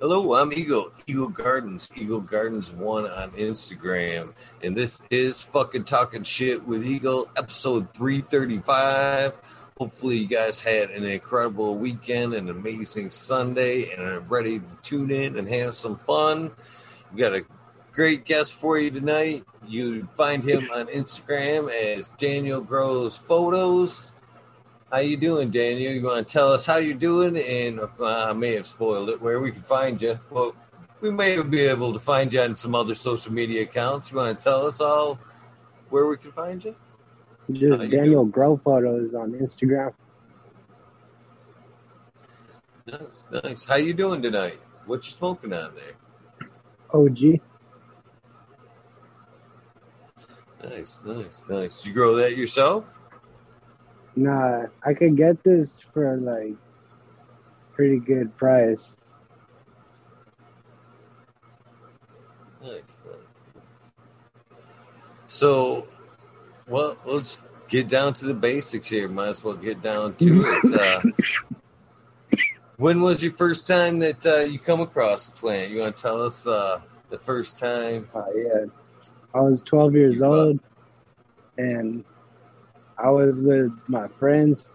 Hello, I'm Eagle, Eagle Gardens, Eagle Gardens One on Instagram, and this is fucking talking shit with Eagle, episode three thirty five. Hopefully, you guys had an incredible weekend, an amazing Sunday, and are ready to tune in and have some fun. We got a great guest for you tonight. You find him on Instagram as Daniel Grows Photos. How you doing, Daniel? You want to tell us how you're doing? And uh, I may have spoiled it. Where we can find you? Well, we may be able to find you on some other social media accounts. You want to tell us all where we can find you? Just Daniel doing? Grow Photos on Instagram. Nice, nice. How you doing tonight? What you smoking on there? OG. Nice, nice, nice. You grow that yourself? Nah, I could get this for like pretty good price. Nice, nice, So, well, let's get down to the basics here. Might as well get down to it. Uh, when was your first time that uh, you come across the plant? You want to tell us uh, the first time? Uh, yeah, I was 12 years old, and I was with my friends,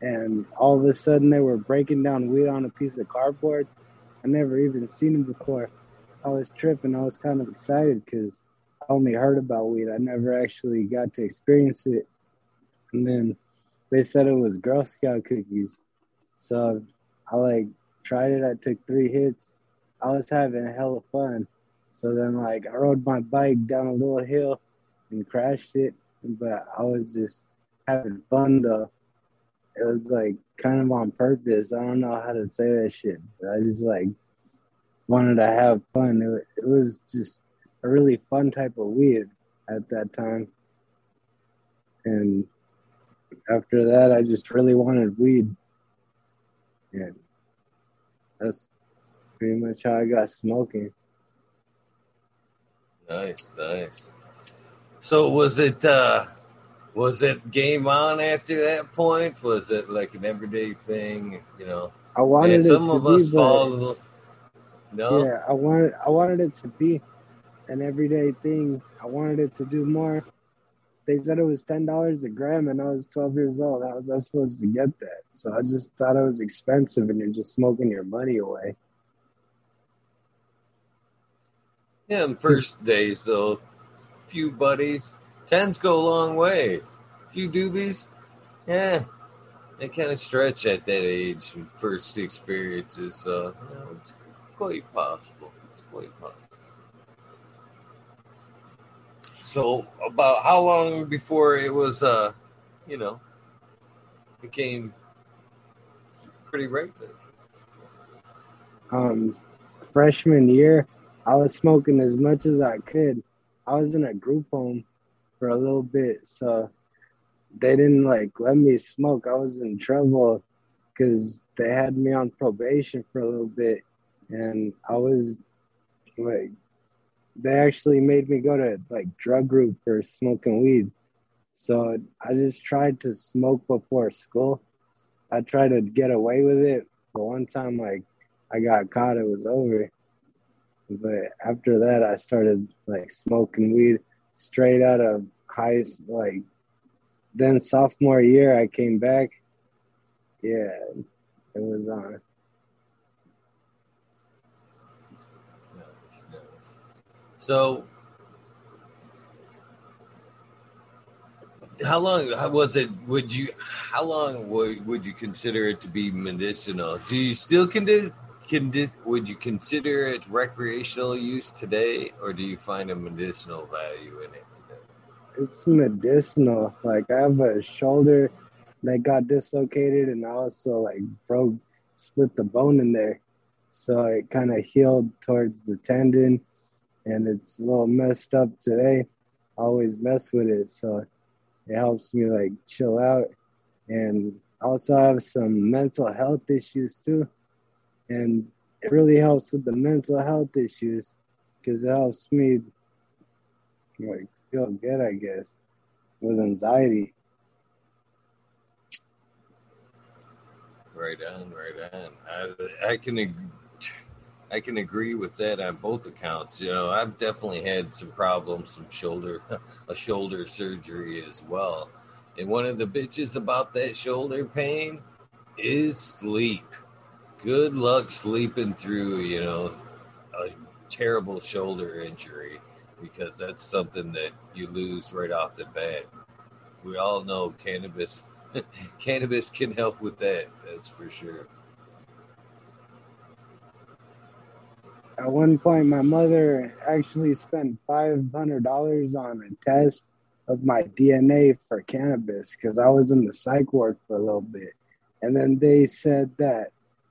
and all of a sudden they were breaking down weed on a piece of cardboard. I never even seen them before. I was tripping. I was kind of excited because I only heard about weed. I never actually got to experience it. And then they said it was Girl Scout cookies. So I like tried it. I took three hits. I was having a hell of fun. So then like I rode my bike down a little hill and crashed it but I was just having fun though. It was like kind of on purpose. I don't know how to say that shit, but I just like wanted to have fun. It, it was just a really fun type of weed at that time. And after that, I just really wanted weed. And that's pretty much how I got smoking. Nice, nice. So was it uh was it game on after that point? Was it like an everyday thing? You know, I wanted some of us be, fall. Little... No, yeah, I wanted I wanted it to be an everyday thing. I wanted it to do more. They said it was ten dollars a gram, and I was twelve years old. How was I supposed to get that? So I just thought it was expensive, and you're just smoking your money away. Yeah, in first days though, few buddies. Tens go a long way. A few doobies, yeah, they kind of stretch at that age first experiences. So you know, it's quite possible. It's quite possible. So about how long before it was, uh, you know, became pretty regular? Um, freshman year, I was smoking as much as I could I was in a group home for a little bit, so they didn't like let me smoke. I was in trouble because they had me on probation for a little bit, and I was like, they actually made me go to like drug group for smoking weed. So I just tried to smoke before school. I tried to get away with it, but one time like I got caught, it was over. But after that, I started like smoking weed straight out of high like. Then sophomore year, I came back. Yeah, it was on. So, how long was it? Would you? How long would would you consider it to be medicinal? Do you still consider would you consider it recreational use today, or do you find a medicinal value in it today? It's medicinal. Like I have a shoulder that got dislocated, and I also like broke, split the bone in there, so it kind of healed towards the tendon, and it's a little messed up today. I always mess with it, so it helps me like chill out, and also have some mental health issues too and it really helps with the mental health issues because it helps me like feel good, I guess, with anxiety. Right on, right on. I, I can I can agree with that on both accounts. You know, I've definitely had some problems, some shoulder, a shoulder surgery as well. And one of the bitches about that shoulder pain is sleep. Good luck sleeping through, you know, a terrible shoulder injury because that's something that you lose right off the bat. We all know cannabis cannabis can help with that, that's for sure. At one point, my mother actually spent $500 on a test of my DNA for cannabis because I was in the psych ward for a little bit. And then they said that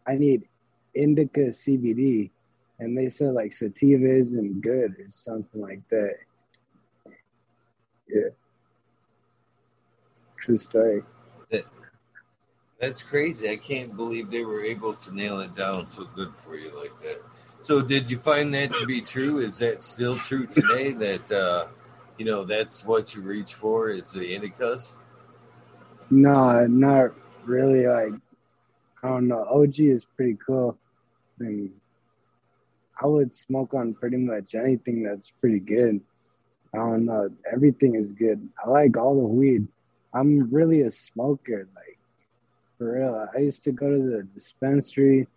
I need indica CBD. And they said like sativa isn't good or something like that. Yeah. True story. That, that's crazy. I can't believe they were able to nail it down so good for you like that. So, did you find that to be true? Is that still true today? That uh, you know that's what you reach for is the indicas? No, not really. Like I don't know. OG is pretty cool. I would smoke on pretty much anything that's pretty good. I don't know. Everything is good. I like all the weed. I'm really a smoker. Like for real. I used to go to the dispensary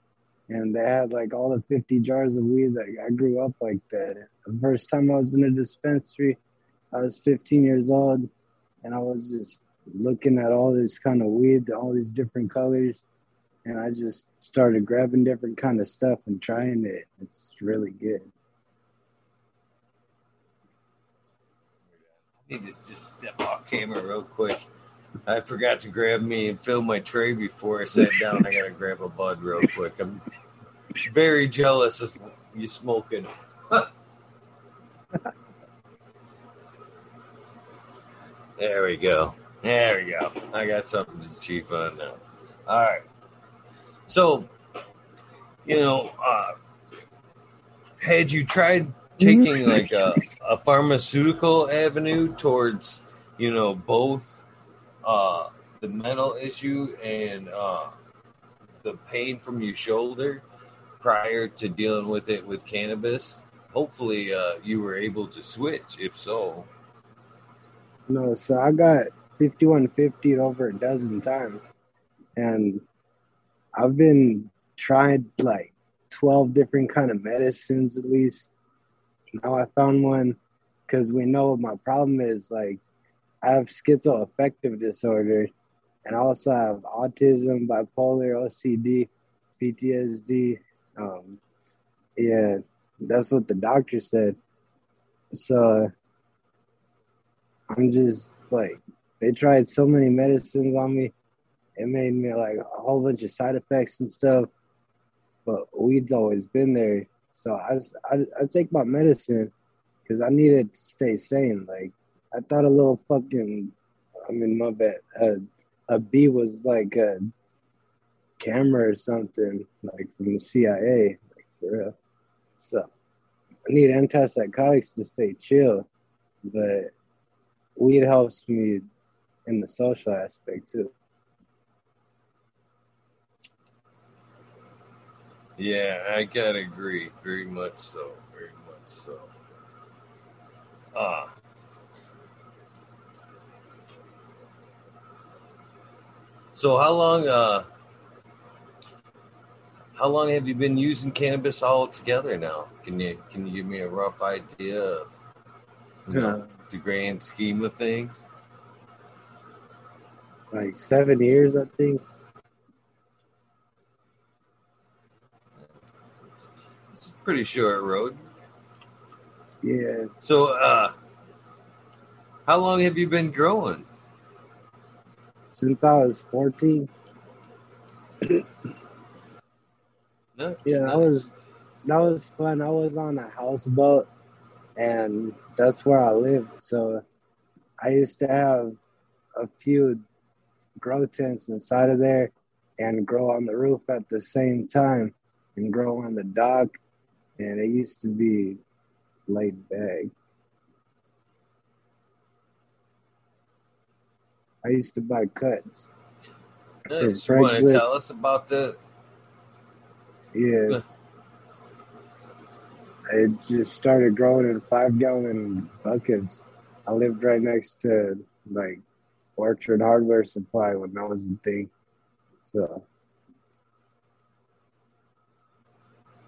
and they had like all the 50 jars of weed. Like I grew up like that. The first time I was in a dispensary, I was 15 years old, and I was just looking at all this kind of weed, all these different colors, and I just started grabbing different kind of stuff and trying it. It's really good. I need to just step off camera real quick. I forgot to grab me and fill my tray before I sat down. I gotta grab a bud real quick. I'm very jealous of you smoking. there we go. There we go. I got something to chief on now. All right. So, you know, uh, had you tried taking like a, a pharmaceutical avenue towards, you know, both uh, the mental issue and uh, the pain from your shoulder prior to dealing with it with cannabis? Hopefully, uh, you were able to switch. If so, no. So I got 5150 over a dozen times, and I've been trying like 12 different kind of medicines at least. Now I found one because we know my problem is. Like I have schizoaffective disorder, and I also have autism, bipolar, OCD, PTSD. Um, yeah, that's what the doctor said. So I'm just like, they tried so many medicines on me. It made me like a whole bunch of side effects and stuff. But weed's always been there. So I, I, I take my medicine because I needed to stay sane. Like, I thought a little fucking, I mean, my bad. Uh, a bee was like a camera or something, like from the CIA, like for real. So I need antipsychotics to stay chill, but weed helps me in the social aspect too. Yeah, I gotta agree. Very much so. Very much so. Ah. So how long uh how long have you been using cannabis all together now? Can you can you give me a rough idea of you know, the grand scheme of things? Like seven years, I think. It's a pretty sure short road. Yeah. So, uh, how long have you been growing? since I was 14. Nice, yeah, that was that was fun. I was on a houseboat, and that's where I lived. So I used to have a few grow tents inside of there, and grow on the roof at the same time, and grow on the dock. And it used to be laid back. I used to buy cuts. Nice. You want to tell us about that? Yeah. it just started growing in five gallon buckets. I lived right next to like Orchard Hardware Supply when that was a thing. So,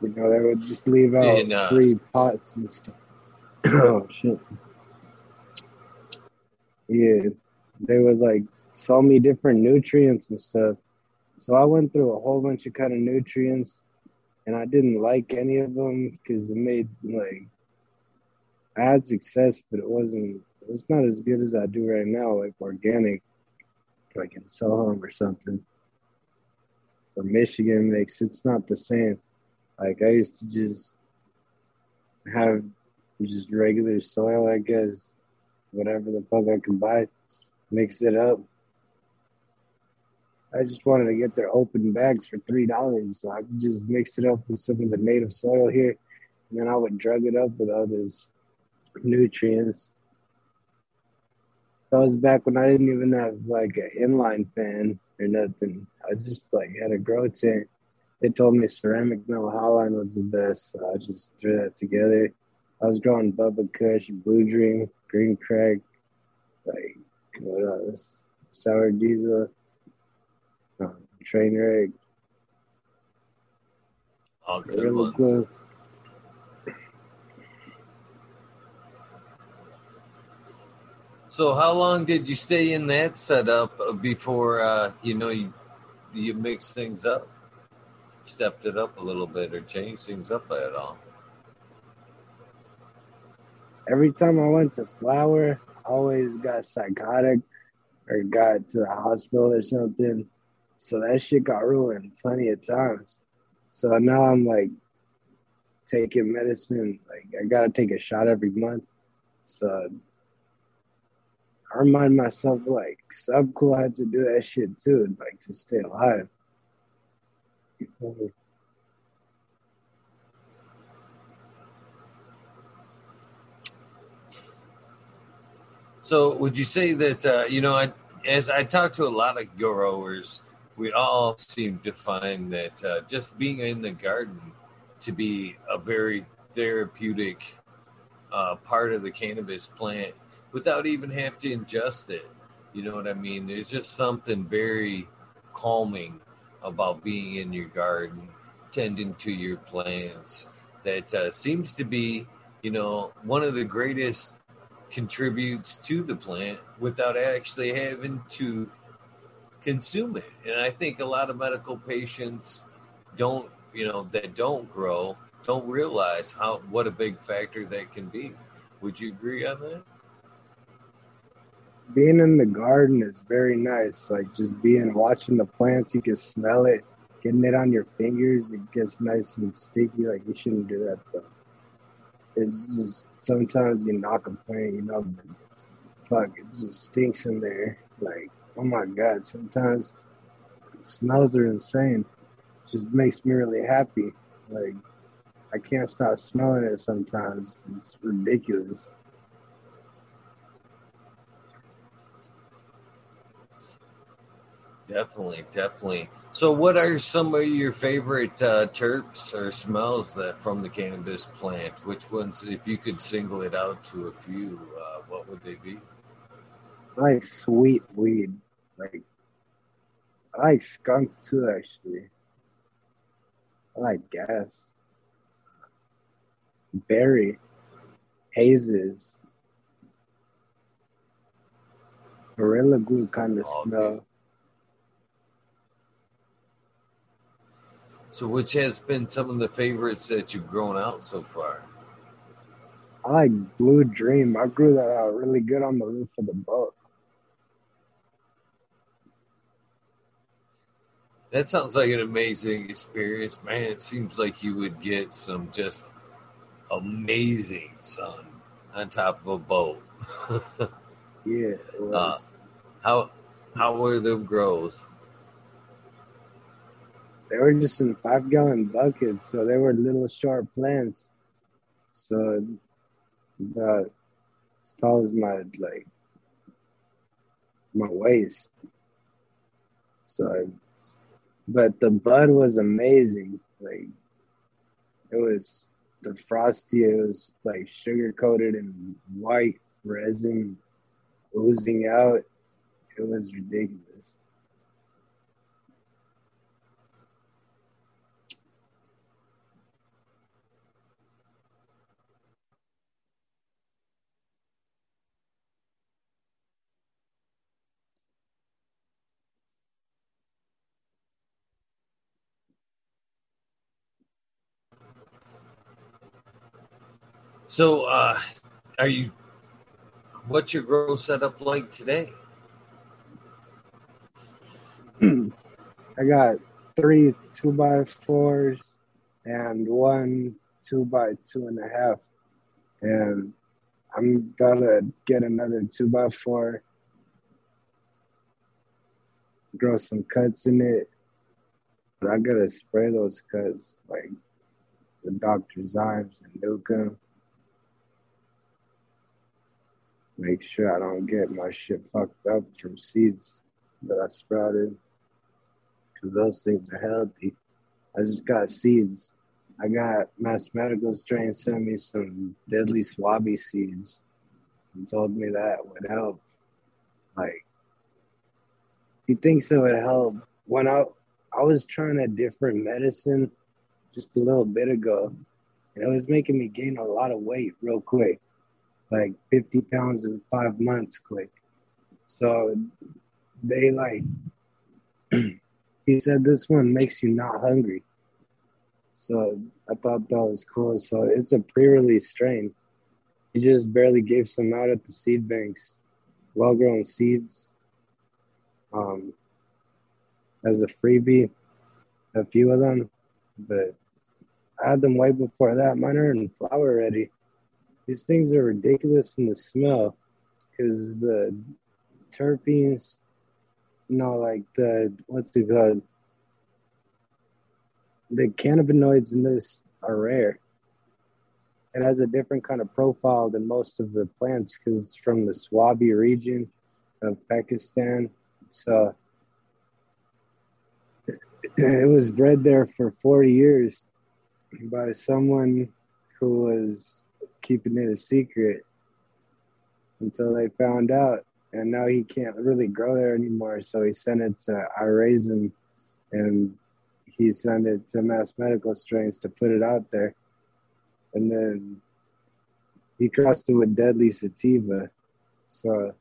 you know, they would just leave out And, uh, free pots and stuff. oh, shit. Yeah, they would like sell me different nutrients and stuff. So I went through a whole bunch of kind of nutrients, and I didn't like any of them because it made like I had success, but it wasn't. It's not as good as I do right now, like organic, like in Soham or something, or Michigan mix. It's not the same. Like I used to just have just regular soil, I guess, whatever the fuck I can buy, mix it up. I just wanted to get their open bags for three dollars, so I could just mix it up with some of the native soil here, and then I would drug it up with all this nutrients. That was back when I didn't even have like an inline fan or nothing. I just like had a grow tent. They told me ceramic metal halide was the best, so I just threw that together. I was growing Bubba Kush, Blue Dream, Green Crack, like what else? Sour Diesel, um, Trainwreck, All good Gorilla ones. Glue. So, how long did you stay in that setup before uh, you know you you mixed things up, stepped it up a little bit, or changed things up at all? Every time I went to Flower, I always got psychotic or got to the hospital or something. So that shit got ruined plenty of times. So now I'm like taking medicine. Like I gotta take a shot every month. So I remind myself like some cool had to do that shit too, like to stay alive. Me? So, would you say that uh, you know, I, as I talk to a lot of growers, we all seem to find that uh, just being in the garden to be a very therapeutic uh, part of the cannabis plant without even having to ingest it. You know what I mean? There's just something very calming about being in your garden, tending to your plants. That uh, seems to be, you know, one of the greatest contributes to the plant without actually having to consume it. And I think a lot of medical patients don't, you know, that don't grow don't realize how what a big factor that can be. Would you agree on that? Being in the garden is very nice. Like just being watching the plants, you can smell it, getting it on your fingers, it gets nice and sticky. Like you shouldn't do that though. It's just sometimes you knock a plant, you know, fuck, it just stinks in there. Like, oh my god, sometimes smells are insane. Just makes me really happy. Like I can't stop smelling it sometimes. It's ridiculous. Definitely, definitely. So, what are some of your favorite uh, terps or smells that from the cannabis plant? Which ones, if you could single it out to a few, uh, what would they be? I like sweet weed. Like I like skunk too actually. I like gas. Berry. Hazes. Gorilla glue kind of Okay. smell. So, which has been some of the favorites that you've grown out so far? I like blue dream. I grew that out really good on the roof of the boat. That sounds like an amazing experience, man. It seems like you would get some just amazing sun on top of a boat. Yeah, uh, was. How how were them grows? They were just in five gallon buckets, so they were little short plants. So about as tall as my like my waist. So but the bud was amazing. Like it was the frosty it was like sugar coated and white resin oozing out. It was ridiculous. So, uh, are you? What's your grow setup like today? I got three two by fours and one two by two and a half. And I'm gonna get another two by four, grow some cuts in it. But I gotta spray those cuts like the Dr. Zymes and Nuke Em. Make sure I don't get my shit fucked up from seeds that I sprouted because those things are healthy. I just got seeds. I got Mass Medical Strain sent me some Deadly Swabi seeds and told me that would help. Like, he thinks it would help. When I I was trying a different medicine just a little bit ago, and it was making me gain a lot of weight real quick, like 50 pounds in five months quick. So they like he said this one makes you not hungry. So I thought that was cool. So it's a pre-release strain. He just barely gave some out at the seed banks, well-grown seeds, um, as a freebie, a few of them. But I had them way before that. Mine are in flower ready. These things are ridiculous in the smell because the terpenes no, like the what's it called? The cannabinoids in this are rare. It has a different kind of profile than most of the plants because it's from the Swabi region of Pakistan. So it was bred there for 40 years by someone who was keeping it a secret until they found out and now he can't really grow there anymore. So he sent it to iRaisin, and he sent it to Mass Medical Strains to put it out there, and then he crossed it with Deadly Sativa, so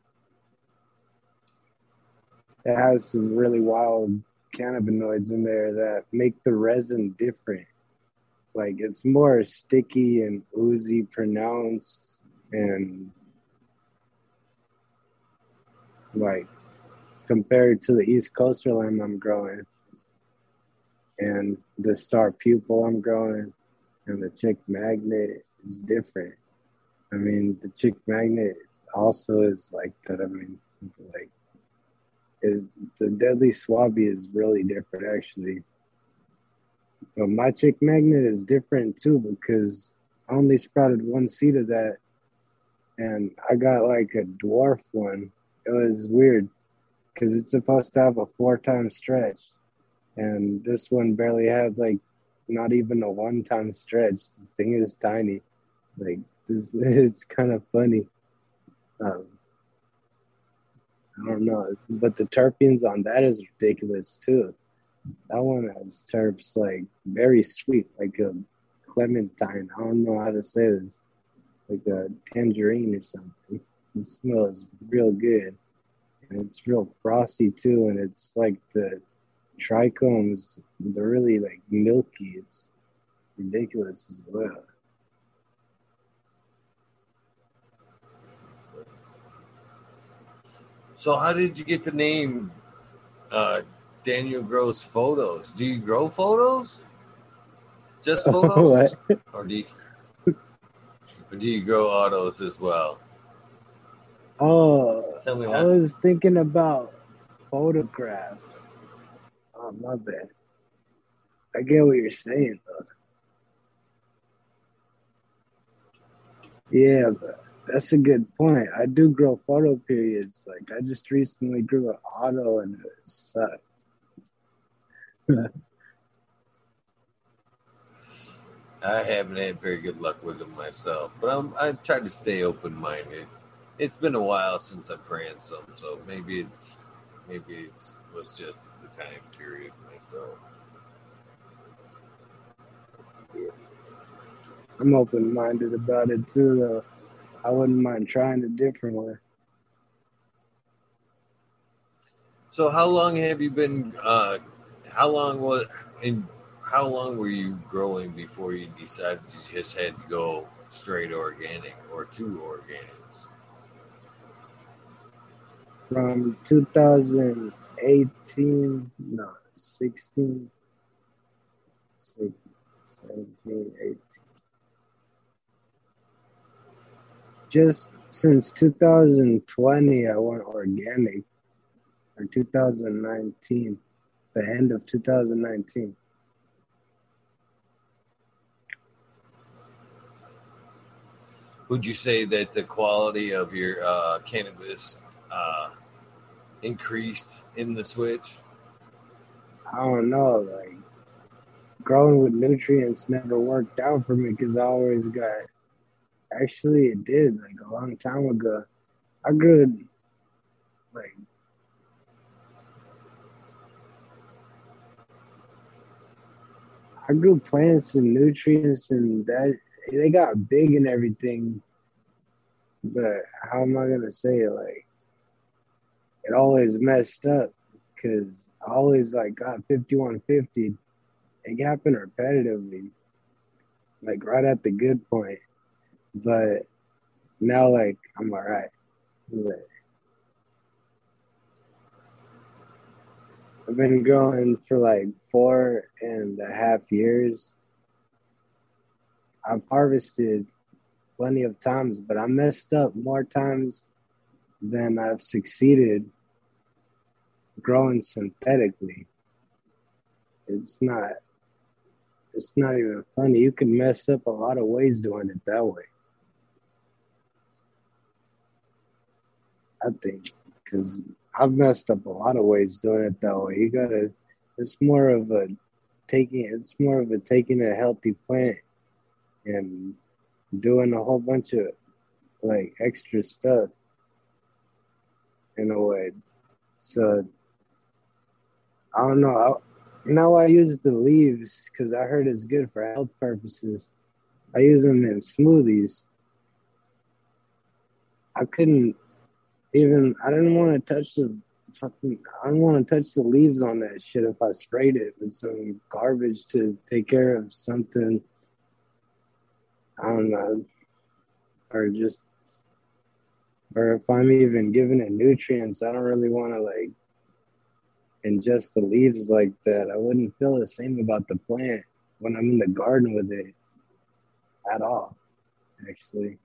it has some really wild cannabinoids in there that make the resin different. Like it's more sticky and oozy pronounced and like compared to the East Coaster limb I'm growing and the star pupil I'm growing and the chick magnet is different. I mean, the chick magnet also is like that. I mean, like, is the Deadly Swabi is really different actually. But my chick magnet is different too because I only sprouted one seed of that and I got like a dwarf one it was weird because it's supposed to have a four time stretch, and this one barely had like not even a one time stretch. The thing is tiny. Like this, it's kind of funny. Um, I don't know, but the terpenes on that is ridiculous too. That one has terps like very sweet, like a clementine. I don't know how to say this, like a tangerine or something. It smells real good. And it's real frosty too, and it's like the trichomes, they're really like milky. It's ridiculous as well. So, how did you get the name uh, Daniel Grows Photos? Do you grow photos? Just photos? or, do you, or do you grow autos as well? Oh, Tell me I was thinking about photographs. Oh, my bad. I get what you're saying, though. Yeah, but that's a good point. I do grow photo periods. Like I just recently grew an auto and it sucks. I haven't had very good luck with them myself, but I'm I try to stay open minded. It's been a while since I've ran some, so maybe it's maybe it was just the time period myself. I'm open minded about it too, though. I wouldn't mind trying it differently. So, how long have you been? Uh, how long was in? How long were you growing before you decided you just had to go straight organic or two organics? From 2018, no, 16, 16 17, 18. Just since 2020, I went organic, or 2019, the end of 2019. Would you say that the quality of your uh, cannabis uh, increased in the switch? I don't know, like growing with nutrients never worked out for me because I always got. Actually, it did like a long time ago. I grew like I grew plants and nutrients and that they got big and everything. But how am I gonna say it? Like it always messed up because I always like got fifty one fifty. It happened repetitively, like right at the good point. But now, like I'm all right. I've been growing for like four and a half years. I've harvested plenty of times, but I messed up more times than I've succeeded growing synthetically. It's not it's not even funny. You can mess up a lot of ways doing it that way. I think because I've messed up a lot of ways doing it that way. You gotta. It's more of a taking. It's more of a taking a healthy plant and doing a whole bunch of like extra stuff in a way. So I don't know. I, now I use the leaves because I heard it's good for health purposes. I use them in smoothies. I couldn't even. I didn't want to touch the fucking. I didn't want to touch the leaves on that shit if I sprayed it with some garbage to take care of something. I don't know, or just, or if I'm even giving it nutrients, I don't really want to like ingest the leaves like that. I wouldn't feel the same about the plant when I'm in the garden with it at all, actually.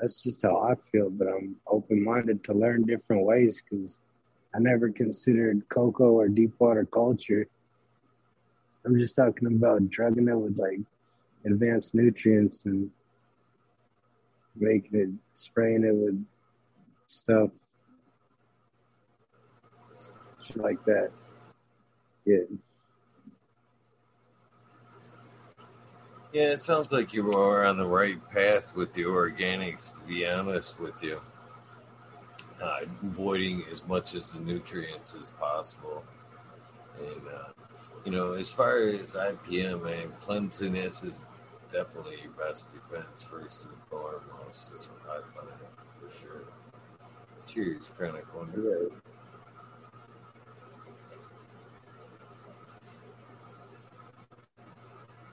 That's just how I feel, but I'm open minded to learn different ways because I never considered coco or deep water culture. I'm just talking about drugging it with like advanced nutrients and making it, spraying it with stuff shit like that. Yeah. Yeah, it sounds like you are on the right path with the organics, to be honest with you. Uh, avoiding as much as the nutrients as possible. And, uh, you know, as far as IPM, man, cleanliness is definitely your best defense, first and foremost. That's what I find, for sure. Cheers, Chronic Wonder.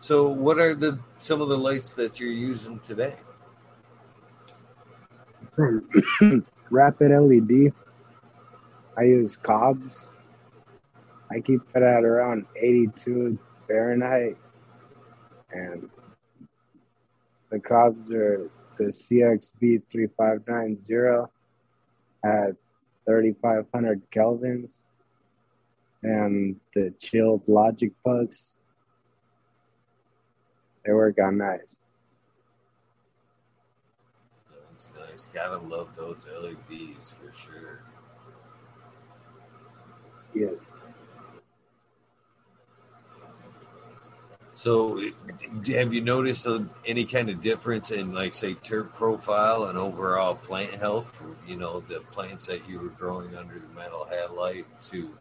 So, what are the some of the lights that you're using today? Rapid LED. I use cobs. I keep it at around 82 Fahrenheit, and the cobs are the CXB 3590 at 3500 kelvins, and the chilled Logic Pucks they work out nice. That's nice. Gotta love those LEDs for sure. Yes. So, have you noticed uh, any kind of difference in, like, say, terp profile and overall plant health? You know, the plants that you were growing under the metal halide to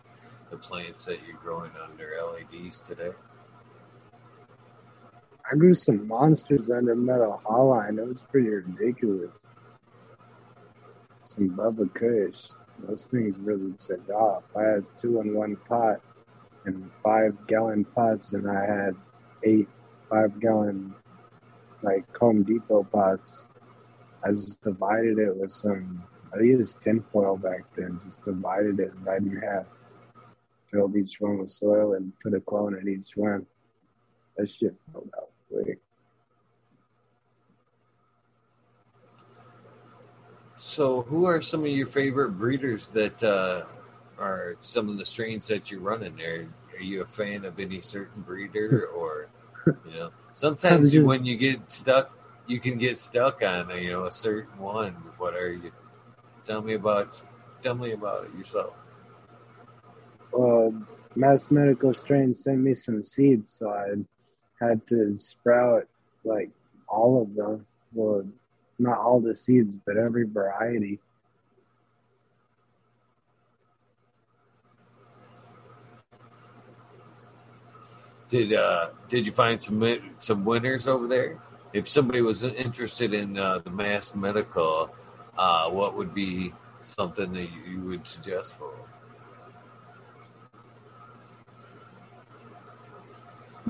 the plants that you're growing under LEDs today? I grew some monsters under metal halide. It was pretty ridiculous. Some Bubba Kush. Those things really set off. I had two in one pot and five gallon pots, and I had eight five gallon like Home Depot pots. I just divided it with some. I used tinfoil back then. Just divided it right in half. Filled each one with soil and put a clone in each one. That shit filled out So, who are some of your favorite breeders that uh, are some of the strains that you're running there? Are you a fan of any certain breeder, or you know, sometimes just, when you get stuck, you can get stuck on you know a certain one. What are you? Tell me about. Tell me about it yourself. Well, Mass Medical Strain sent me some seeds, so I had to sprout like all of them. Well, not all the seeds, but every variety. Did uh, did you find some some winners over there? If somebody was interested in uh, the mass medical, uh, what would be something that you would suggest for them?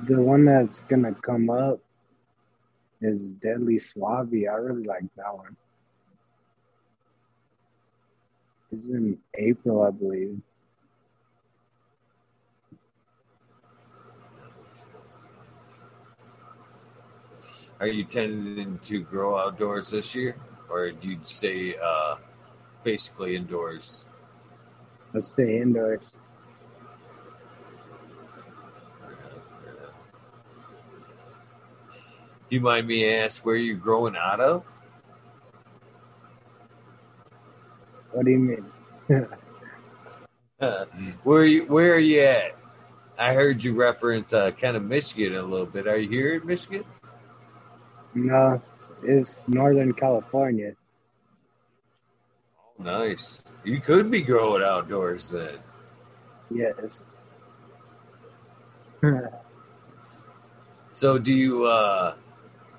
The one that's gonna come up is Deadly Suave. I really like that one. It's in April, I believe. Are you tending to grow outdoors this year, or do you stay uh, basically indoors? I stay indoors. Do you mind me ask where you're growing out of? What do you mean? where are you, where are you at? I heard you reference uh, kind of Michigan a little bit. Are you here in Michigan? No, it's Northern California. Oh, nice. You could be growing outdoors then. Yes. so do you uh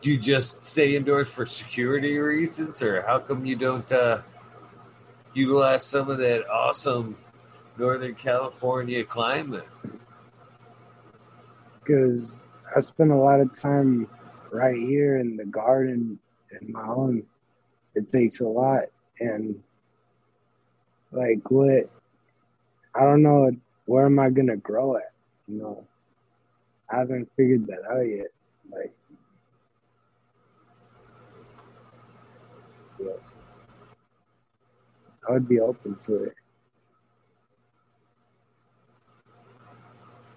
you just stay indoors for security reasons, or how come you don't uh, utilize some of that awesome Northern California climate? Because I spend a lot of time right here in the garden in my own. It takes a lot, and like what I don't know where am I gonna grow at. You know, I haven't figured that out yet. Like Yeah. I would be open to it.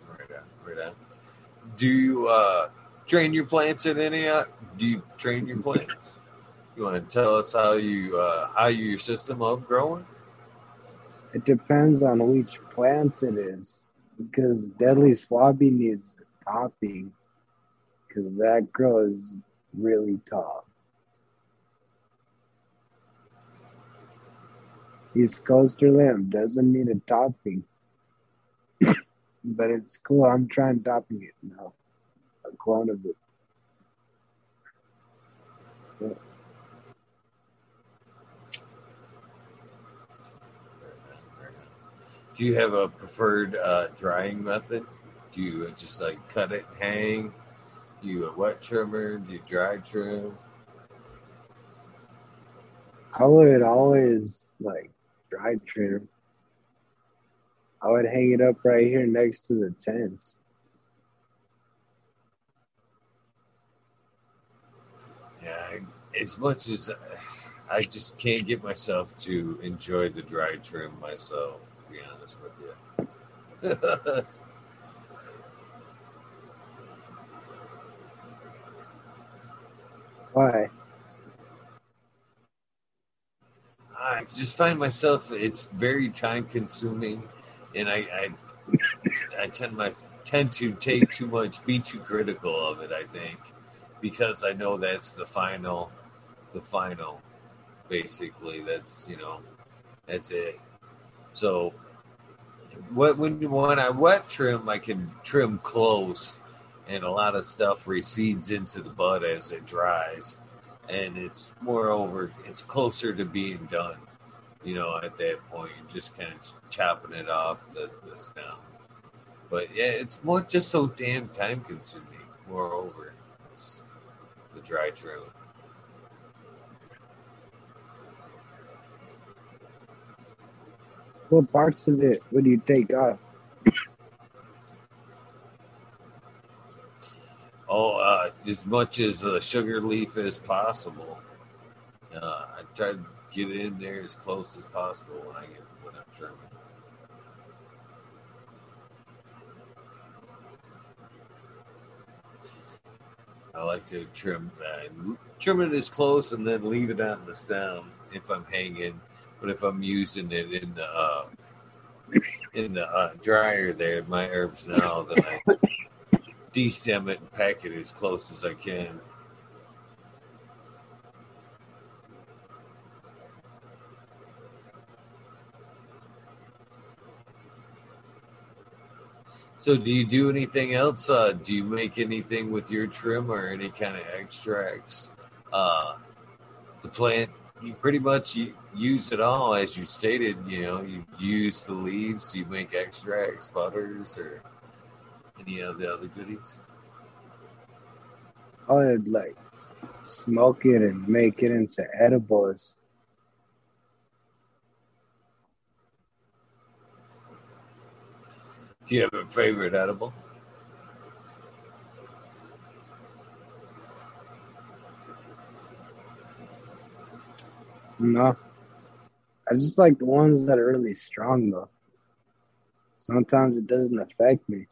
Right on, right on. Do you uh, train your plants in any? Uh, do you train your plants? You want to tell us how you uh, how your system of growing? It depends on which plant it is, because Deadly Suave needs topping, because that grows really tall. East Coaster lamb doesn't need a topping. but it's cool. I'm trying topping it now. A clone of it. Yeah. Do you have a preferred uh, drying method? Do you just like cut it and hang? Do you a wet trimmer? Do you dry trim? I would always like dry trim. I would hang it up right here next to the tents. Yeah, as much as I just can't get myself to enjoy the dry trim myself, to be honest with you. Why? I just find myself it's very time consuming, and I, I I tend my tend to take too much, be too critical of it. I think because I know that's the final, the final. Basically, that's you know, that's it. So, what when when I wet trim, I can trim close, and a lot of stuff recedes into the bud as it dries, and it's moreover it's closer to being done. You know, at that point, you're just kind of chopping it off the, the stem. But yeah, it's more just so damn time consuming. Moreover, it's the dry trim. What parts of it would you take off? Oh, uh, as much as the sugar leaf as possible. Uh, I try to get it in there as close as possible when I get when I'm trimming. I like to trim uh, trim it as close and then leave it on the stem if I'm hanging. But if I'm using it in the uh, in the uh, dryer there, my herbs now, then I destem it and pack it as close as I can. So, do you do anything else? Uh, do you make anything with your trim or any kind of extracts? Uh, the plant, you pretty much use it all, as you stated. You know, you use the leaves. You make extracts, butters, or any of the other goodies. I would like smoke it and make it into edibles. Do you have a favorite edible? No. I just like the ones that are really strong though. Sometimes it doesn't affect me.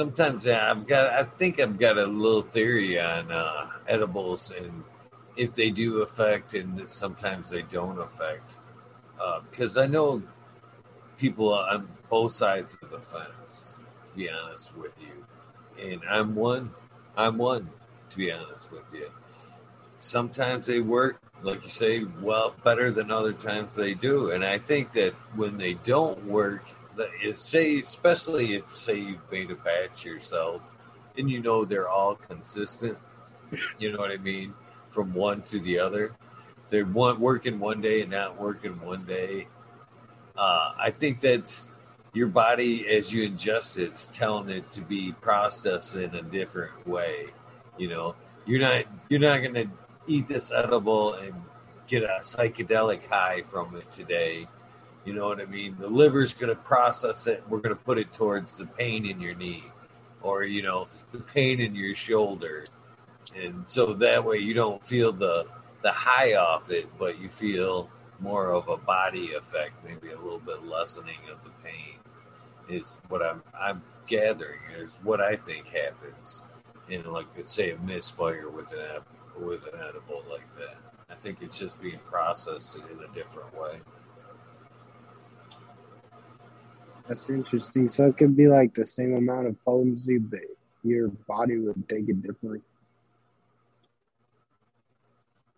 Sometimes I've got I think I've got a little theory on uh, edibles and if they do affect and sometimes they don't affect. Uh, because I know people on both sides of the fence, to be honest with you. And I'm one, I'm one, to be honest with you. Sometimes they work, like you say, well, better than other times they do. And I think that when they don't work, if say, especially if say you've made a batch yourself and you know they're all consistent, you know what I mean? from one to the other. They're one working one day and not working one day. Uh, I think that's your body as you ingest it, it's telling it to be processed in a different way. You know, you're not you're not going to eat this edible and get a psychedelic high from it today. You know what I mean? The liver's going to process it. We're going to put it towards the pain in your knee, or you know, the pain in your shoulder and so that way you don't feel the the high off it, but you feel more of a body effect, maybe a little bit lessening of the pain. Is what I'm I'm gathering is what I think happens in like say a misfire with an with an edible like that. I think it's just being processed in a different way. That's interesting. So it could be like the same amount of potency, but your body would take it differently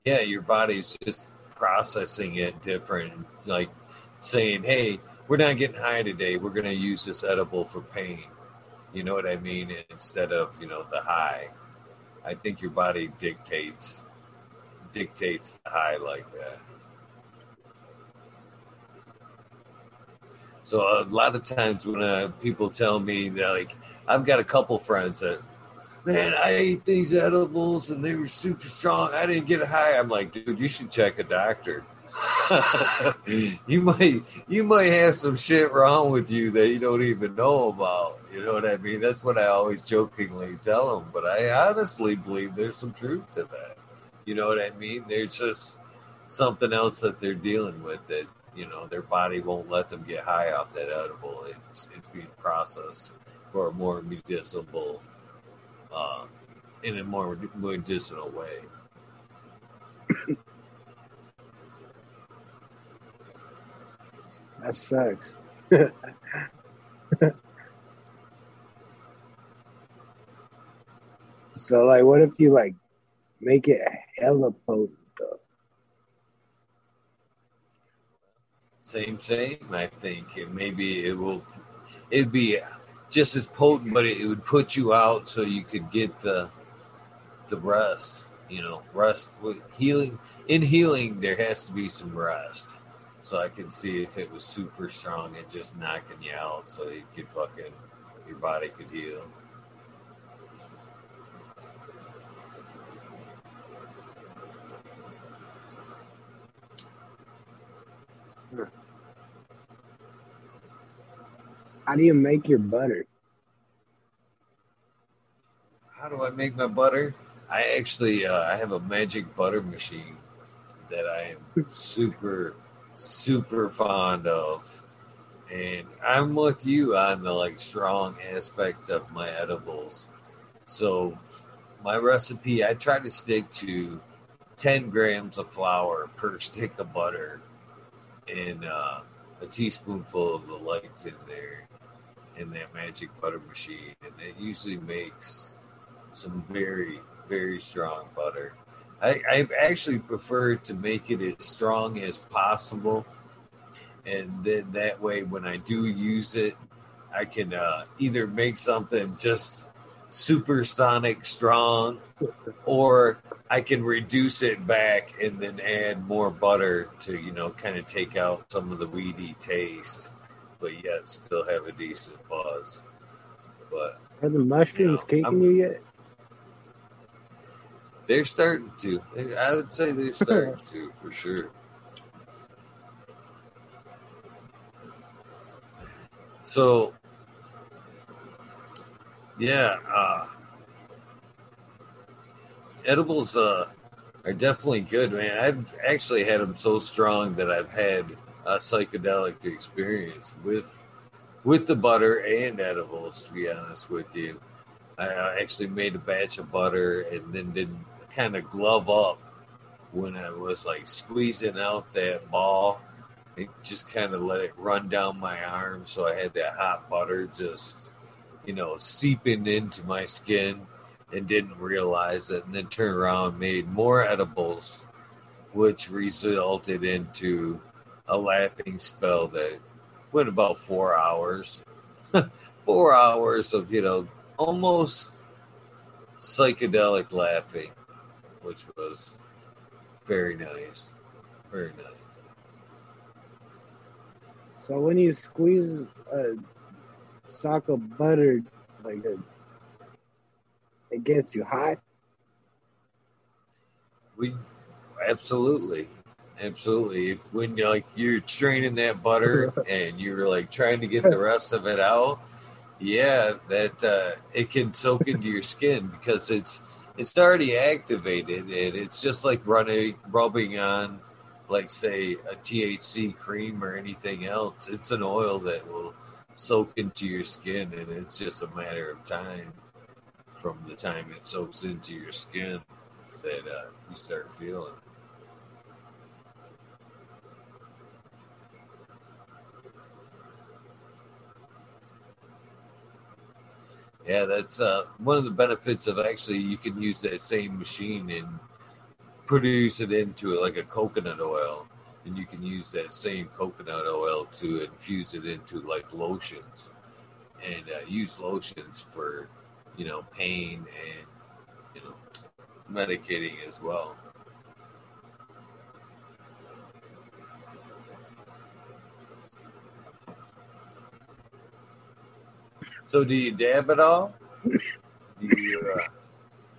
yeah, your body's just processing it different, like saying, "Hey, we're not getting high today. We're going to use this edible for pain." You know what I mean? Instead of you know the high, I think your body dictates dictates the high like that. So a lot of times when uh, people tell me that, like, I've got a couple friends that man, I ate these edibles and they were super strong. I didn't get high. I'm like, dude, you should check a doctor. you might you might have some shit wrong with you that you don't even know about. You know what I mean? That's what I always jokingly tell them. But I honestly believe there's some truth to that. You know what I mean? There's just something else that they're dealing with that you know their body won't let them get high off that edible. It's it's being processed for a more medicinal, uh, in a more medicinal way. that sucks. so like, what if you like make it hella potent? Same, same. I think and maybe it will. It'd be just as potent, but it, it would put you out so you could get the the rest. You know, rest with healing. In healing, there has to be some rest. So I could see if it was super strong and just knocking you out, so you could fucking your body could heal. How do you make your butter? How do I make my butter? I actually uh, I have a magic butter machine that I am super super fond of, and I'm with you on the like strong aspect of my edibles. So my recipe, I try to stick to 10 grams of flower per stick of butter and uh, a teaspoonful of the light in there in that magic butter machine. And it usually makes some very, very strong butter. I, I actually prefer to make it as strong as possible. And then that way, when I do use it, I can uh, either make something just supersonic strong, or I can reduce it back and then add more butter to, you know, kind of take out some of the weedy taste, but yet still have a decent buzz. But Are the mushrooms You know, kicking you yet? they're starting to. I would say they're starting to for sure. So, yeah, uh, edibles uh, are definitely good, man. I've actually had them so strong that I've had a psychedelic experience with with the butter and edibles. To be honest with you, I actually made a batch of butter and then did kind of glove up when I was like squeezing out that ball. It just kind of let it run down my arm, so I had that hot butter just, you know, seeping into my skin and didn't realize it. And then turned around and made more edibles, which resulted into a laughing spell that went about four hours. four hours of, you know, almost psychedelic laughing, which was very nice. Very nice. So when you squeeze a sock of butter, like a, it gets you high? We absolutely, absolutely. If when you're like you're straining that butter and you're like trying to get the rest of it out, yeah, that uh, it can soak into your skin because it's it's already activated and it's just like running rubbing on like say a THC cream or anything else. It's an oil that will soak into your skin and it's just a matter of time from the time it soaks into your skin that uh, you start feeling. Yeah, that's uh, one of the benefits of actually you can use that same machine and produce it into like a coconut oil, and you can use that same coconut oil to infuse it into like lotions, and uh, use lotions for you know pain and you know medicating as well. So, do you dab at all? Do you uh,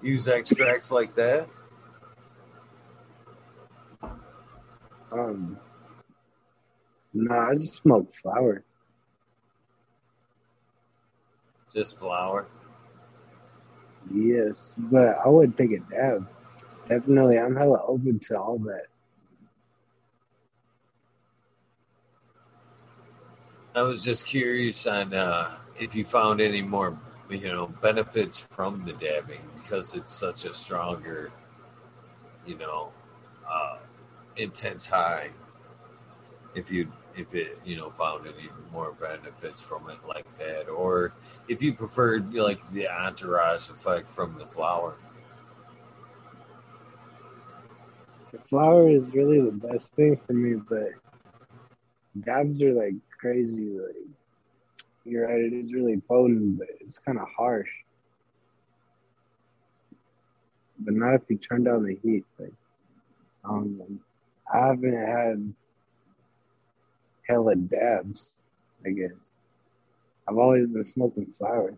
use extracts like that? Um, no, I just smoke flower. Just flower? Yes, but I would take a dab. Definitely, I'm hella open to all that. I was just curious on uh, if you found any more, you know, benefits from the dabbing because it's such a stronger, you know, uh, intense high. If you if it you know found any more benefits from it like that, or if you preferred like the entourage effect from the flower. The flower is really the best thing for me, but dabs are like crazy. Like you're right, it is really potent, but it's kind of harsh. But not if you turn down the heat. Like, um, I haven't had hella dabs, I guess. I've always been smoking flower.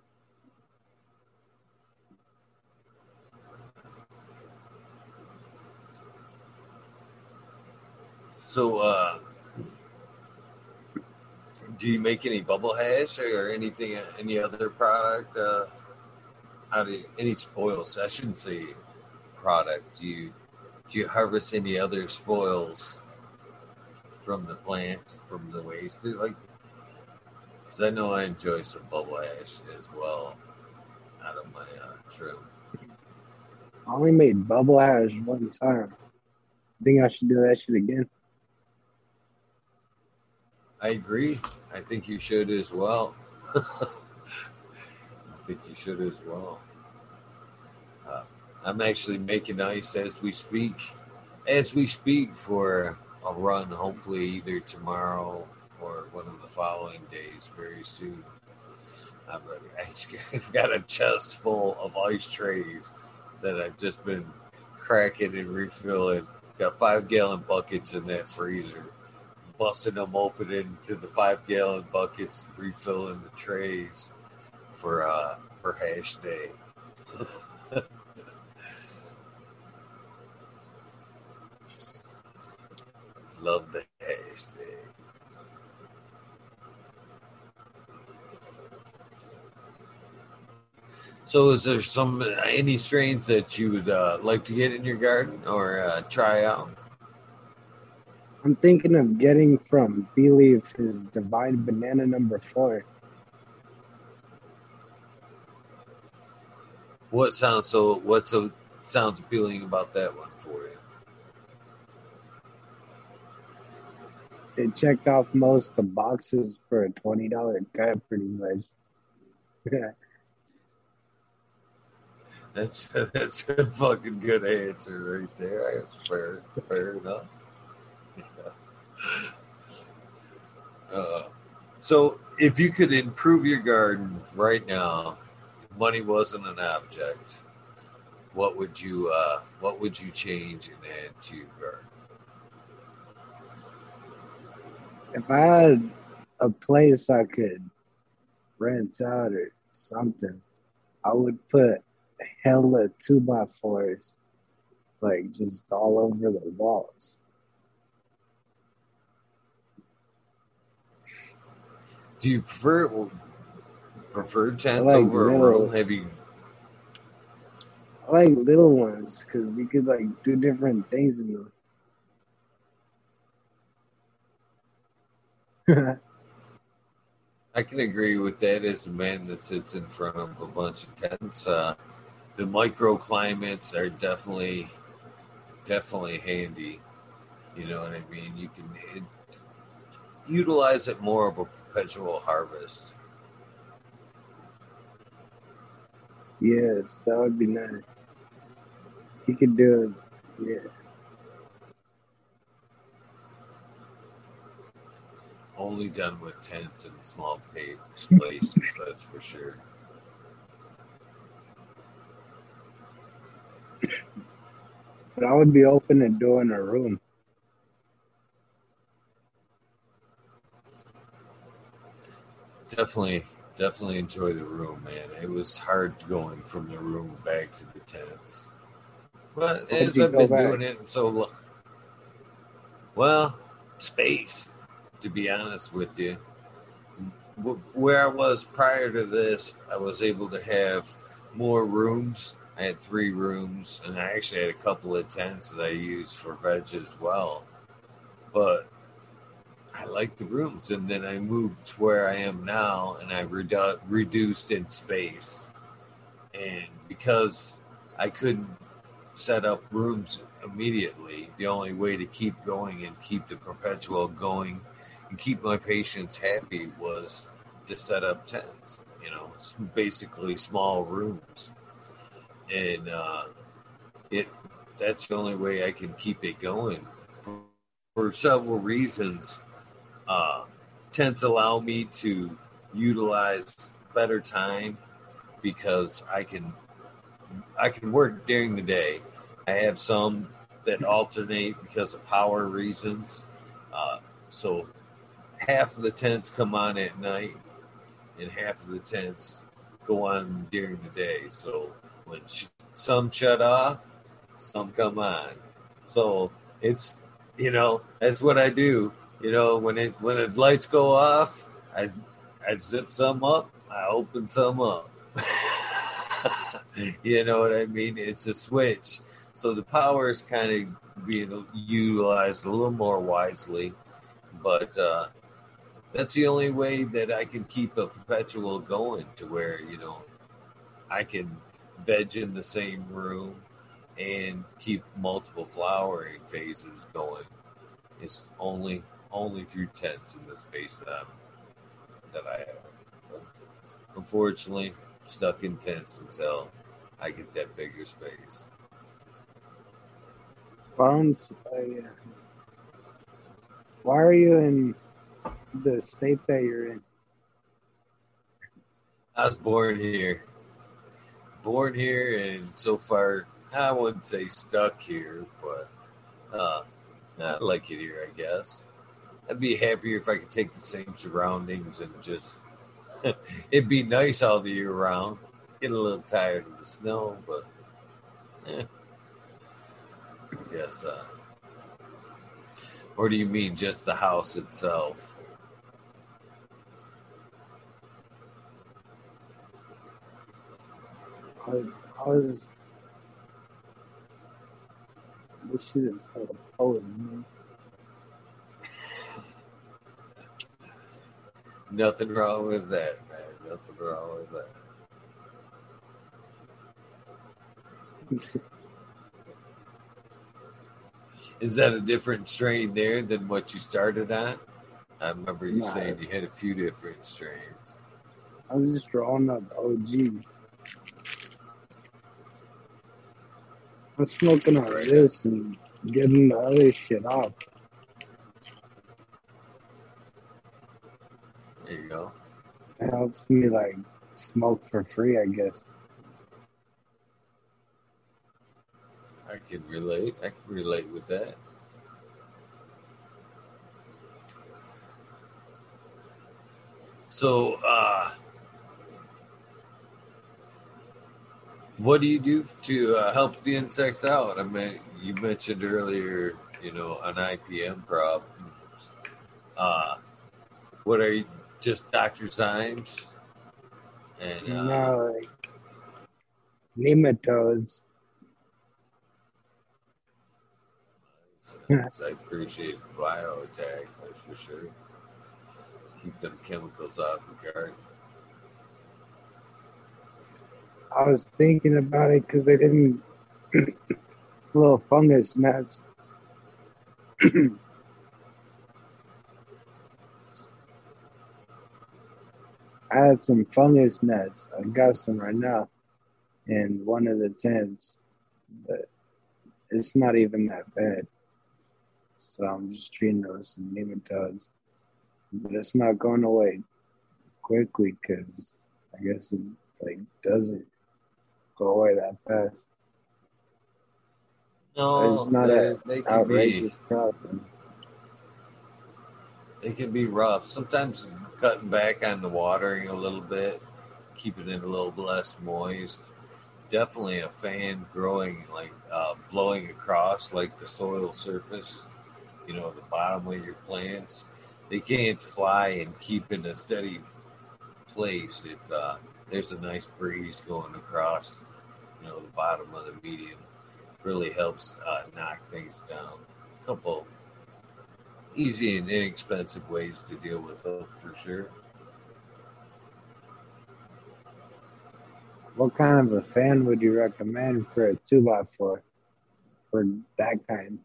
So, uh, do you make any bubble hash or anything, any other product? Uh, how do you, any spoils? I shouldn't say product. Do you do you harvest any other spoils from the plant, from the waste? Like, because I know I enjoy some bubble hash as well out of my uh, trim. I only made bubble hash one time. I think I should do that shit again. I agree. I think you should as well. I think you should as well. Uh, I'm actually making ice as we speak. As we speak for a run, hopefully either tomorrow or one of the following days very soon. I've, I've got a chest full of ice trays that I've just been cracking and refilling. Got five gallon buckets in that freezer busting them open into the five gallon buckets, refilling the trays for uh for hash day. Love the hash day. So, is there some any strains that you would uh, like to get in your garden or uh, try out? I'm thinking of getting from Believe his Divine Banana number four. What sounds so? What so sounds appealing about that one It checked off most of the boxes for a twenty dollar cut, pretty much. Yeah. That's that's a fucking good answer right there. That's fair, fair enough. Uh, so, if you could improve your garden right now, if money wasn't an object, what would you uh, what would you change and add to your garden? If I had a place I could rent out or something, I would put hella two by fours, like just all over the walls. Do you prefer prefer tents like over a little- room? Have you? I like little ones because you could like do different things in them. I can agree with that as a man that sits in front of a bunch of tents. Uh, the microclimates are definitely definitely handy. You know what I mean? You can it, utilize it more of a perpetual harvest. yes, that would be nice. You could do it. Yeah. Only done with tents and small pa- places, that's for sure. But I would be open to doing a room. Definitely, definitely enjoy the room, man. It was hard going from the room back to the tents, but as I've been back? doing it so long, well, space. To be honest with you, where I was prior to this, I was able to have more rooms. I had three rooms, and I actually had a couple of tents that I used for veg as well. But I liked the rooms, and then I moved to where I am now, and I redu- reduced in space. And because I couldn't set up rooms immediately, the only way to keep going and keep the perpetual going, keep my patients happy was to set up tents. You know, basically small rooms, and uh, it that's the only way I can keep it going for, for several reasons. Uh, tents allow me to utilize better time because I can I can work during the day. I have some that alternate because of power reasons. Uh, so half of the tents come on at night, and half of the tents go on during the day. So when sh- some shut off, some come on. So it's you know that's what I do. You know when it when the lights go off, I I zip some up, I open some up. you know what I mean? It's a switch. So the power is kind of being utilized a little more wisely, but uh, that's the only way that I can keep a perpetual going to where you know I can veg in the same room and keep multiple flowering phases going. It's only only through tents in the space that I'm, that I have. unfortunately, stuck in tents until I get that bigger space. Uh, why are you in the state that you're in? I was born here. Born here, and so far, I wouldn't say stuck here, but uh, I like it here, I guess. I'd be happier if I could take the same surroundings and just. it'd be nice all the year round. Get a little tired of the snow, but. Eh, I guess. Uh, or do you mean just the house itself? I, I was. This shit is so cold, man. Nothing wrong with that, man. Nothing wrong with that. Is that a different strain there than what you started on? I remember you Nah. saying you had a few different strains. I was just drawing up OG. I'm smoking all this and getting the other shit off. There you go. It helps me like smoke for free, I guess. I can relate. I can relate with that. So, uh, what do you do to uh, help the insects out? I mean, you mentioned earlier, you know, an IPM problem. Uh, what are you, just Dr. Zymes? And, uh, No, nematodes. I appreciate bio attack, that's for sure. Keep them chemicals off the garden. I was thinking about it because they didn't. little fungus gnats. I had some fungus gnats. I got some right now in one of the tents, but it's not even that bad. So I'm just treating those some nematodes, but it's not going away quickly because I guess it like doesn't go away that fast. No, It's not they, they can be Outrageous problem. they can be rough. Sometimes cutting back on the watering a little bit, keeping it a little less moist. Definitely a fan growing like uh, blowing across like the soil surface, you know, the bottom of your plants. They can't fly and keep in a steady place if uh, there's a nice breeze going across, you know, the bottom of the medium. Really helps uh, knock things down. A couple easy and inexpensive ways to deal with it for sure. What kind of a fan would you recommend for a two by four for that kind?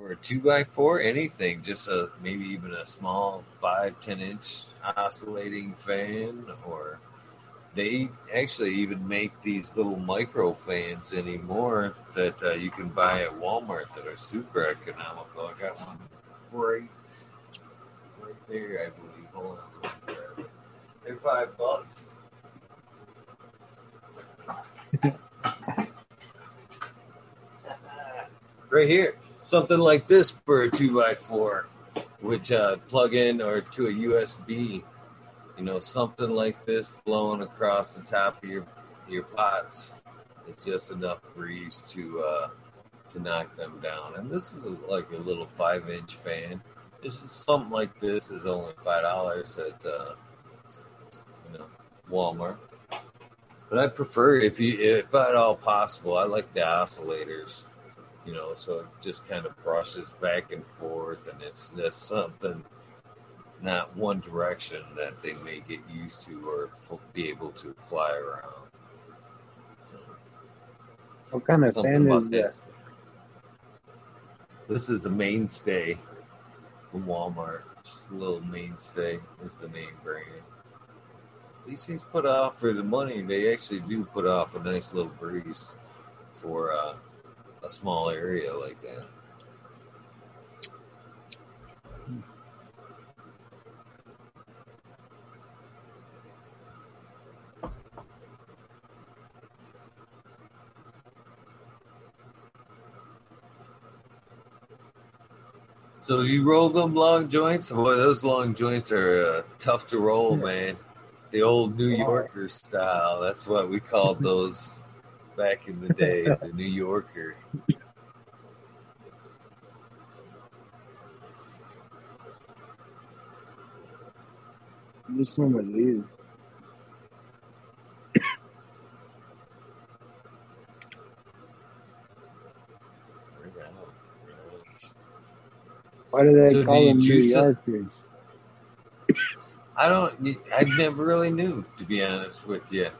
For a two by four, anything, just a maybe even a small five, ten inch oscillating fan, or they actually even make these little micro fans anymore that uh, you can buy at Walmart that are super economical. I got one right, right there, I believe. Hold on, they're five bucks. right here, something like this for a two by four, which uh, plug in or to a USB you know, something like this blowing across the top of your your pots. It's just enough breeze to uh, to knock them down. And this is like a little five inch fan. This is something like this is only five dollars at uh, you know Walmart. But I prefer if you if at all possible, I like the oscillators. You know, so it just kind of brushes back and forth, and it's just something not one direction that they may get used to or be able to fly around. So, what kind of fan is this? This is a mainstay from Walmart. Just a little mainstay is the main brand. These things put off for the money. They actually do put off a nice little breeze for uh, a small area like that. So you roll them long joints? Boy, those long joints are uh, tough to roll, man. The old New Yorker style. That's what we called those back in the day, the New Yorker. Just some of these. Why do they so call them New Yorkers? I don't. I never really knew, to be honest with you.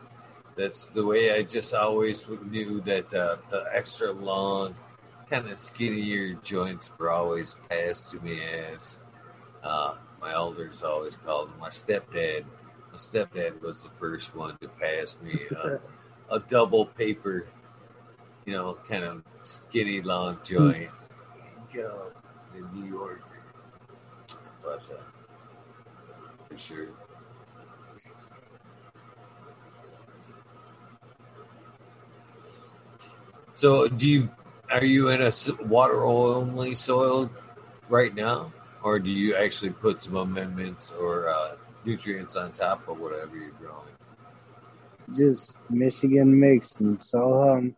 That's the way I just always knew that uh, the extra long, kind of skinnier joints were always passed to me as uh, my elders always called them. My stepdad, my stepdad was the first one to pass me uh, a double paper, you know, kind of skinny long joint. Go in New York, but uh, for sure. So, do you are you in a water only soil right now, or do you actually put some amendments or uh, nutrients on top of whatever you're growing? Just Michigan mix and so um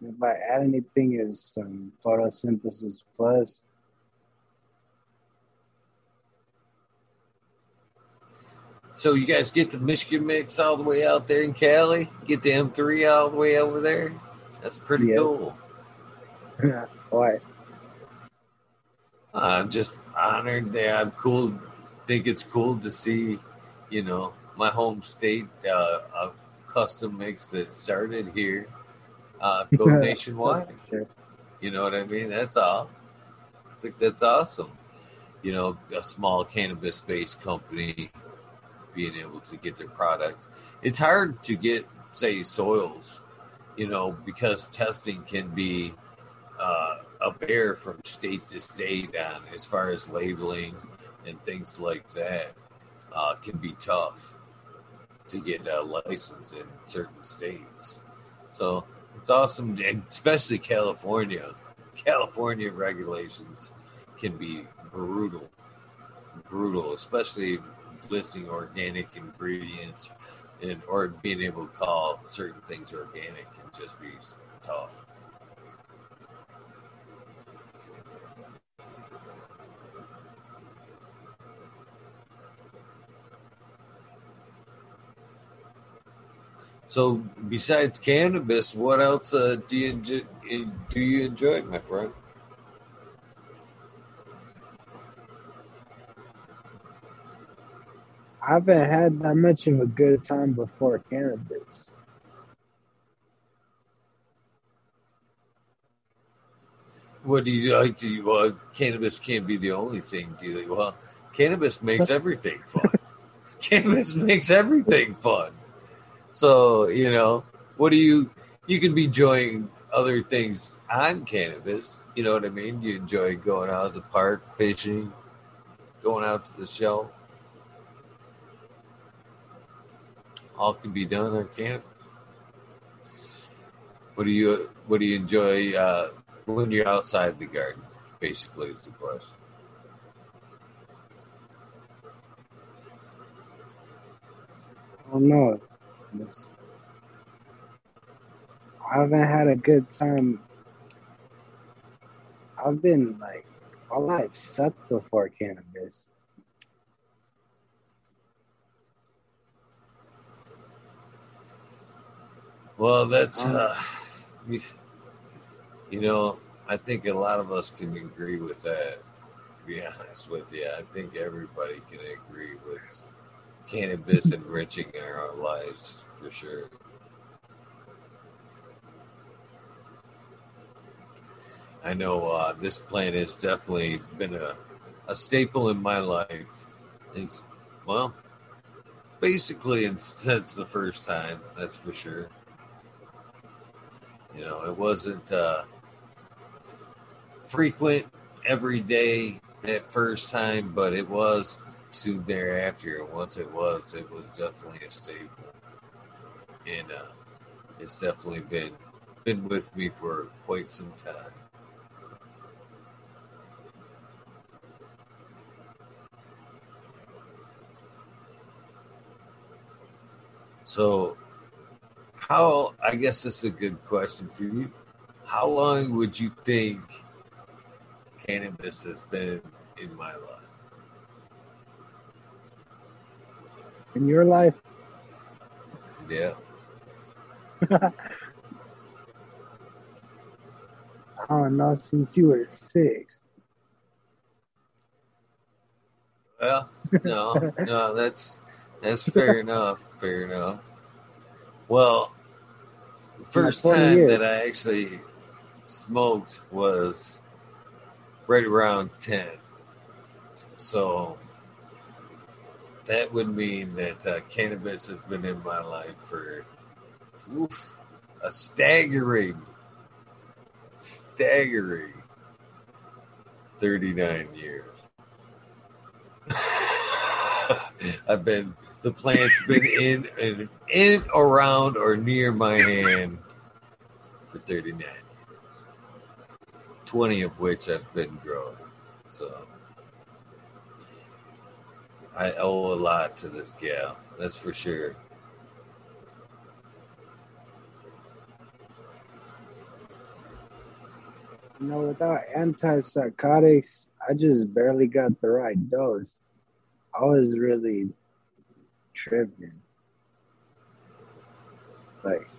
If I add anything, is some photosynthesis plus So you guys get the Michigan mix all the way out there in Cali, get the M3 all the way over there. That's pretty yes. cool. Why? I'm just honored that I'm cool. Think it's cool to see, you know, my home state uh, a custom mix that started here uh, go nationwide. sure. You know what I mean? That's all. I think that's awesome. You know, a small cannabis based company being able to get their product. It's hard to get, say, soils, you know, because testing can be uh, a bear from state to state on as far as labeling and things like that uh, can be tough to get a license in certain states. So it's awesome, and especially California. California regulations can be brutal, brutal, especially listing organic ingredients and or being able to call certain things organic just be tough. So, besides cannabis, what else uh, do you do you enjoy, my friend? I haven't had that much of a good time before cannabis. What do you like? Do you, well, cannabis can't be the only thing. Do you? Well, cannabis makes everything fun. cannabis makes everything fun. So you know, what do you? You can be enjoying other things on cannabis. You know what I mean? You enjoy going out to the park, fishing, going out to the show. All can be done on cannabis. What do you What do you enjoy uh, when you're outside the garden? Basically, is the question. I don't know. I haven't had a good time. I've been like, my life sucked before cannabis. Well, that's uh, you, know, I think a lot of us can agree with that. To be honest with you, I think everybody can agree with cannabis enriching our lives for sure. I know uh, this plant has definitely been a, a staple in my life. It's well, basically since the first time, that's for sure. You know, it wasn't uh, frequent every day that first time, but it was soon thereafter. Once it was, it was definitely a staple, and uh, it's definitely been been with me for quite some time. So, how, I guess this is a good question for you. How long would you think cannabis has been in my life? In your life, Yeah. I don't since you were six. Well, no, no, that's that's fair enough. Fair enough. Well, the first time years. that I actually smoked was right around ten. So that would mean that uh, cannabis has been in my life for oof, a staggering, staggering thirty-nine years. I've been the plant's been in in around or near my hand for 39 20 of which I've been growing so I owe a lot to this gal that's for sure You know, without antipsychotics, I just barely got the right dose. I was really tripping. Like,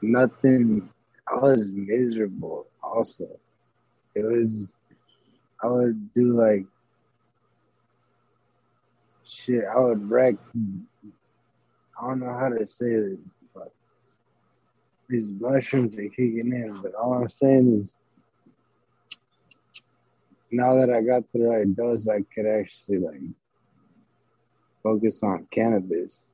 nothing, I was miserable also. It was, I would do like, shit, I would wreck, I don't know how to say it, but these mushrooms are kicking in, but all I'm saying is, now that I got the right dose, I could actually like focus on cannabis.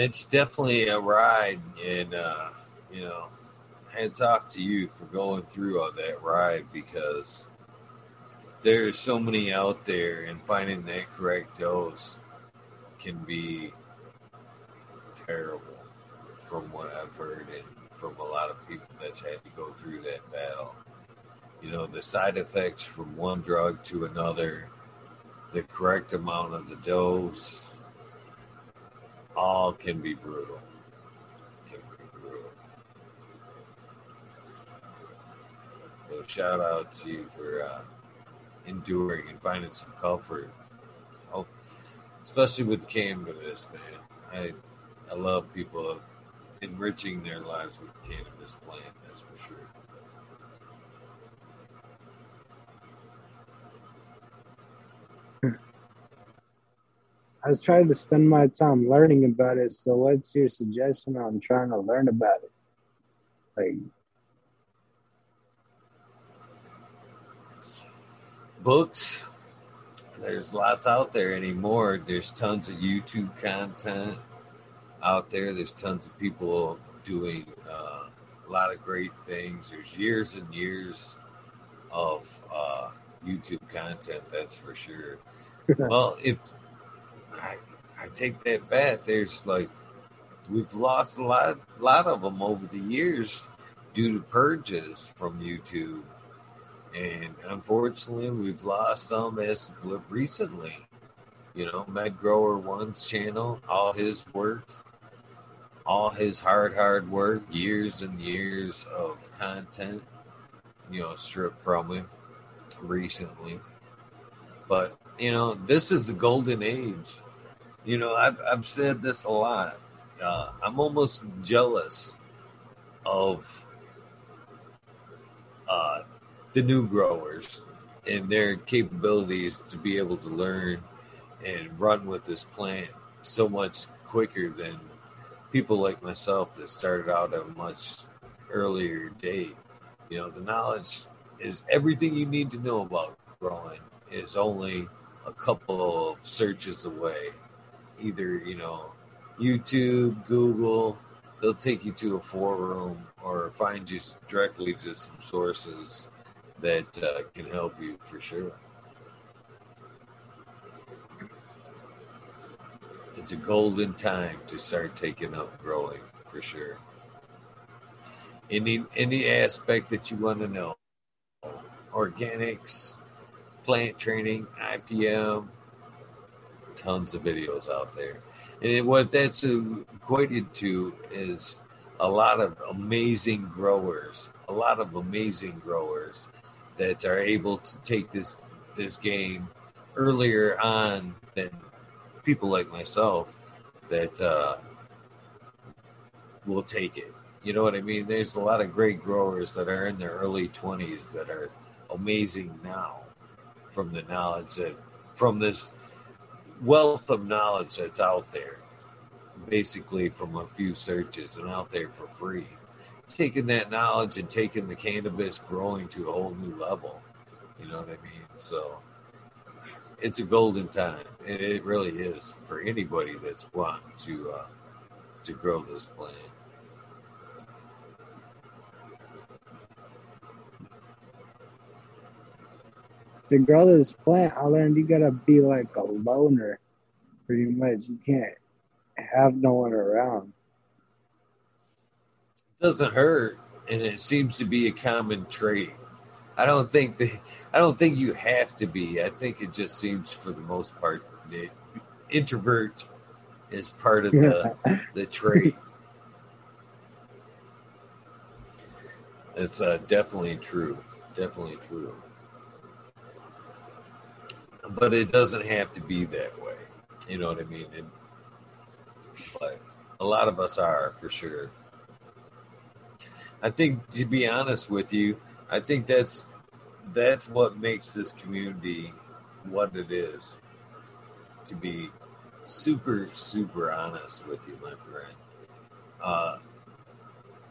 It's definitely a ride and uh you know hats off to you for going through all that ride because there's so many out there and finding that correct dose can be terrible from what I've heard and from a lot of people that's had to go through that battle. You know, the side effects from one drug to another, the correct amount of the dose, all can be brutal. Can be brutal. So shout out to you for uh, enduring and finding some comfort. Oh, especially with cannabis, man. I I love people enriching their lives with cannabis plant. That's for sure. I was trying to spend my time learning about it. So, what's your suggestion on trying to learn about it? Like, books. There's lots out there anymore. There's tons of YouTube content out there. There's tons of people doing uh, a lot of great things. There's years and years of uh, YouTube content, that's for sure. well, if I, I take that back, there's like we've lost a lot, lot of them over the years due to purges from YouTube, and unfortunately, we've lost some as recently. You know, Med Grower One's channel, all his work, all his hard, hard work, years and years of content, you know, stripped from him recently. But, you know, this is the golden age. You know, I've, I've said this a lot. Uh, I'm almost jealous of uh, the new growers and their capabilities to be able to learn and run with this plant so much quicker than people like myself that started out at a much earlier date. You know, the knowledge is everything you need to know about growing is only a couple of searches away. Either, you know, YouTube, Google, they'll take you to a forum or find you directly to some sources that uh, can help you for sure. It's a golden time to start taking up growing for sure. Any any aspect that you want to know, organics, plant training, IPM, tons of videos out there. And what that's equated to is a lot of amazing growers, a lot of amazing growers that are able to take this this game earlier on than people like myself that uh, will take it. You know what I mean? There's a lot of great growers that are in their early 20s that are amazing now from the knowledge that from this wealth of knowledge that's out there basically from a few searches and out there for free. Taking that knowledge and taking the cannabis growing to a whole new level you know what i mean? So it's a golden time and it really is for anybody that's wanting to uh, to grow this plant to grow this plant, I learned you gotta be like a loner, pretty much. You can't have no one around. It doesn't hurt, and it seems to be a common trait. I don't think that I don't think you have to be. I think it just seems, for the most part, that introvert is part of the the trait. It's uh, definitely true. Definitely true but it doesn't have to be that way. You know what I mean? And, but a lot of us are for sure. I think to be honest with you, I think that's that's what makes this community what it is. To be super super honest with you, my friend. Uh,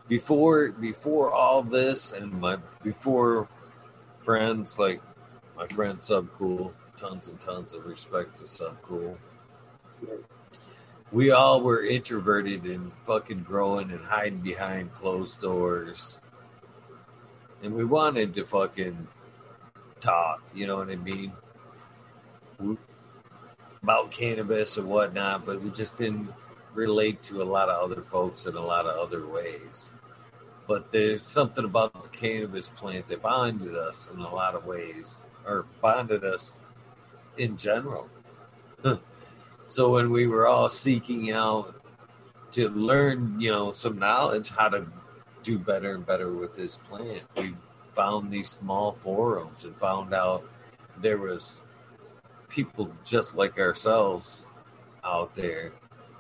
before before all this and my before friends like my friend Subcool tons and tons of respect to Subcool. We all were introverted and fucking growing and hiding behind closed doors. And we wanted to fucking talk, you know what I mean? About cannabis and whatnot, but we just didn't relate to a lot of other folks in a lot of other ways. But there's something about the cannabis plant that bonded us in a lot of ways, or bonded us in general. so when we were all seeking out to learn, you know, some knowledge how to do better and better with this plant, we found these small forums and found out there was people just like ourselves out there,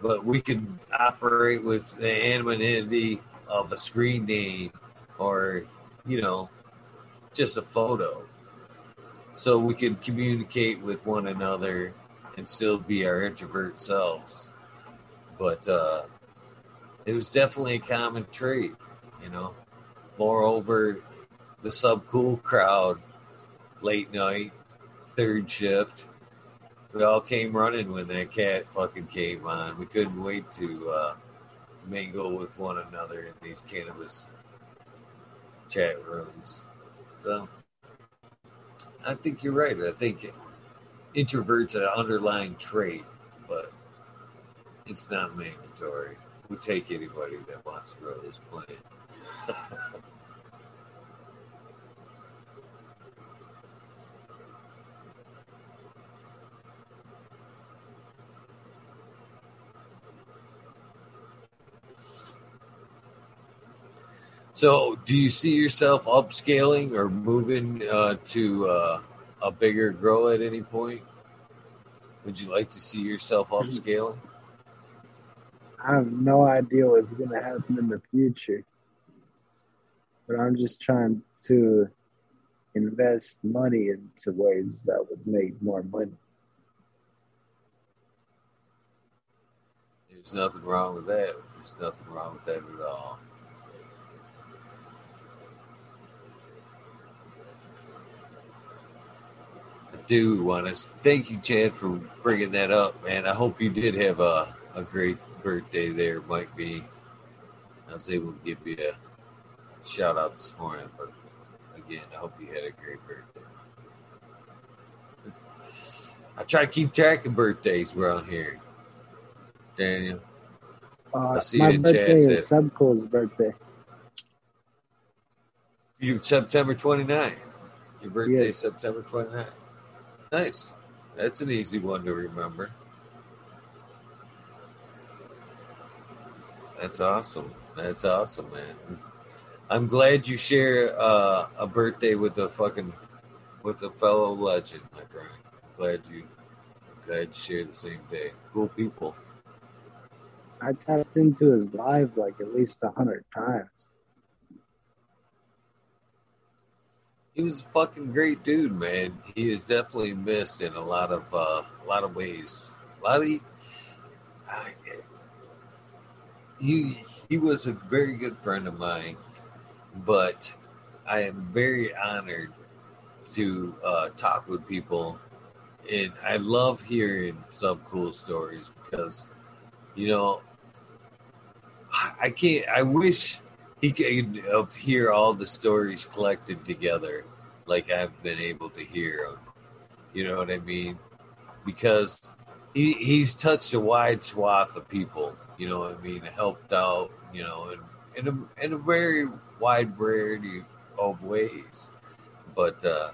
but we could operate with the anonymity of a screen name or, you know, just a photo so we could communicate with one another and still be our introvert selves. But uh, it was definitely a common trait, you know. Moreover, the subcool crowd, late night, third shift, we all came running when that cat fucking came on. We couldn't wait to uh, mingle with one another in these cannabis chat rooms. So I think you're right. I think introverts are an underlying trait, but it's not mandatory. We take anybody that wants to grow this plant. So, do you see yourself upscaling or moving uh, to uh, a bigger grow at any point? Would you like to see yourself upscaling? I have no idea what's going to happen in the future, but I'm just trying to invest money into ways that would make more money. There's nothing wrong with that. There's nothing wrong with that at all. Do want to thank you, Chad, for bringing that up, man. I hope you did have a, a great birthday there, Mike B. I was able to give you a shout out this morning, but again, I hope you had a great birthday. I try to keep track of birthdays around here, Daniel. Uh, I see my birthday is Subcool's birthday. You September 29th. Your birthday yes. September 29th. Nice. That's an easy one to remember. That's awesome. That's awesome, man. I'm glad you share uh, a birthday with a fucking with a fellow legend, my friend. Glad you glad you share the same day. Cool people. I tapped into his live like at least a hundred times. He was a fucking great dude, man. He is definitely missed in a lot of uh, a lot of ways. A lot of he, he he was a very good friend of mine, but I am very honored to uh, talk with people, and I love hearing some cool stories because, you know, I can't. I wish he can uh, hear all the stories collected together like I've been able to hear You know what I mean? Because he he's touched a wide swath of people. You know what I mean? Helped out. You know, in in a, in a very wide variety of ways. But uh,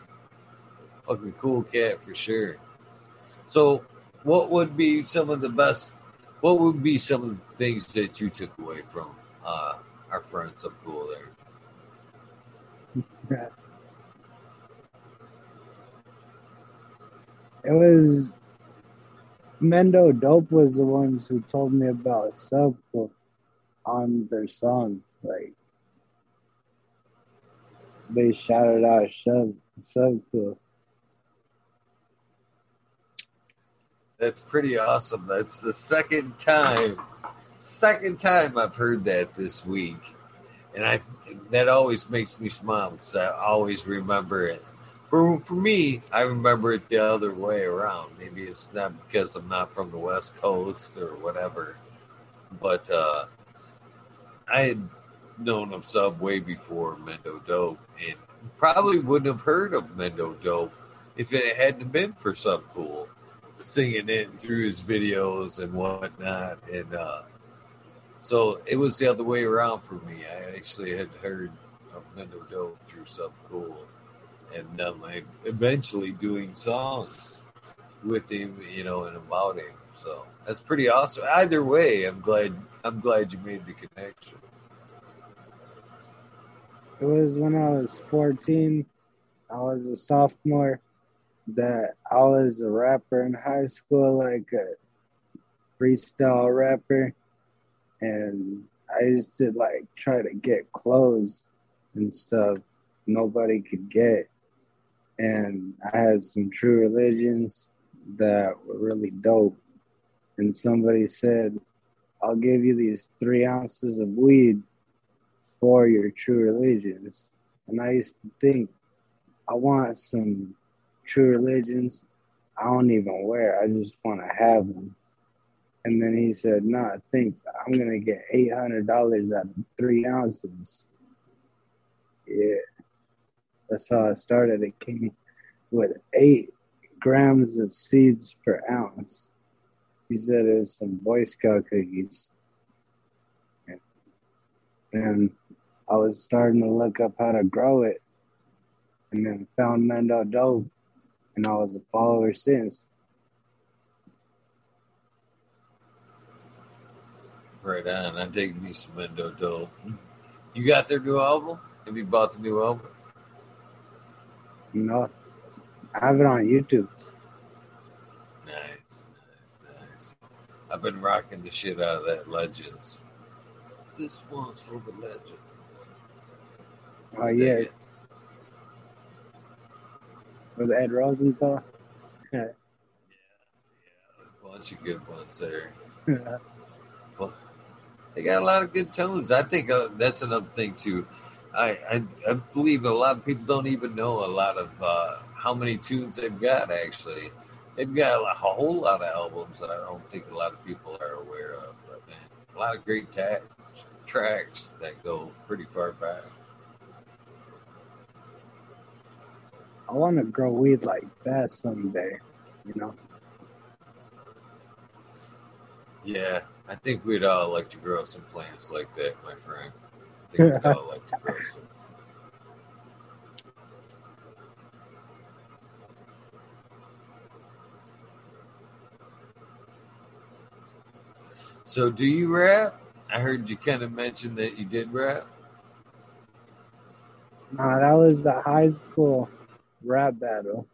fucking cool cat for sure. So, what would be some of the best? What would be some of the things that you took away from uh, our friends up cool there? It was Mendo Dope was the ones who told me about Sub on their song. Like they shouted out Sub Sub That's pretty awesome. That's the second time, second time I've heard that this week, and I that always makes me smile because I always remember it. For for me, I remember it the other way around. Maybe it's not because I'm not from the West Coast or whatever, but uh, I had known of Sub way before Mendo Dope, and probably wouldn't have heard of Mendo Dope if it hadn't been for Subcool singing it through his videos and whatnot, and uh, so it was the other way around for me. I actually had heard of Mendo Dope through Sub Cool and um, like eventually doing songs with him, you know, and about him. So that's pretty awesome. Either way, I'm glad. I'm glad you made the connection. It was when I was 14. I was a sophomore. That I was a rapper in high school, like a freestyle rapper, and I used to like try to get clothes and stuff nobody could get and I had some true religions that were really dope. And somebody said, I'll give you these three ounces of weed for your true religions. And I used to think, I want some true religions. I don't even wear, I just want to have them. And then he said, No, I think I'm going to get $800 out of three ounces. Yeah. That's how I started. It came with eight grams of seeds per ounce. He said it was some Boy Scout cookies. And I was starting to look up how to grow it and then found Mendo Dope and I was a follower since. Right on. I'm taking me some Mendo Dope. You got their new album? Have you bought the new album? No, I have it on YouTube. Nice, nice, nice. I've been rocking the shit out of that Legends. This one's for the Legends. Oh yeah, with Ed Rosenthal. yeah, yeah, a bunch of good ones there. they got a lot of good tones. I think uh, that's another thing too. I, I, I believe a lot of people don't even know a lot of uh, how many tunes they've got. Actually, they've got a, whole lot of albums that I don't think a lot of people are aware of. But man, a lot of great ta- tracks that go pretty far back. I want to grow weed like that someday, you know. Yeah, I think we'd all like to grow some plants like that, my friend. I think we'd uh, all like to grow some. So, do you rap? I heard you kind of mention that you did rap. Nah, that was the high school rap battle.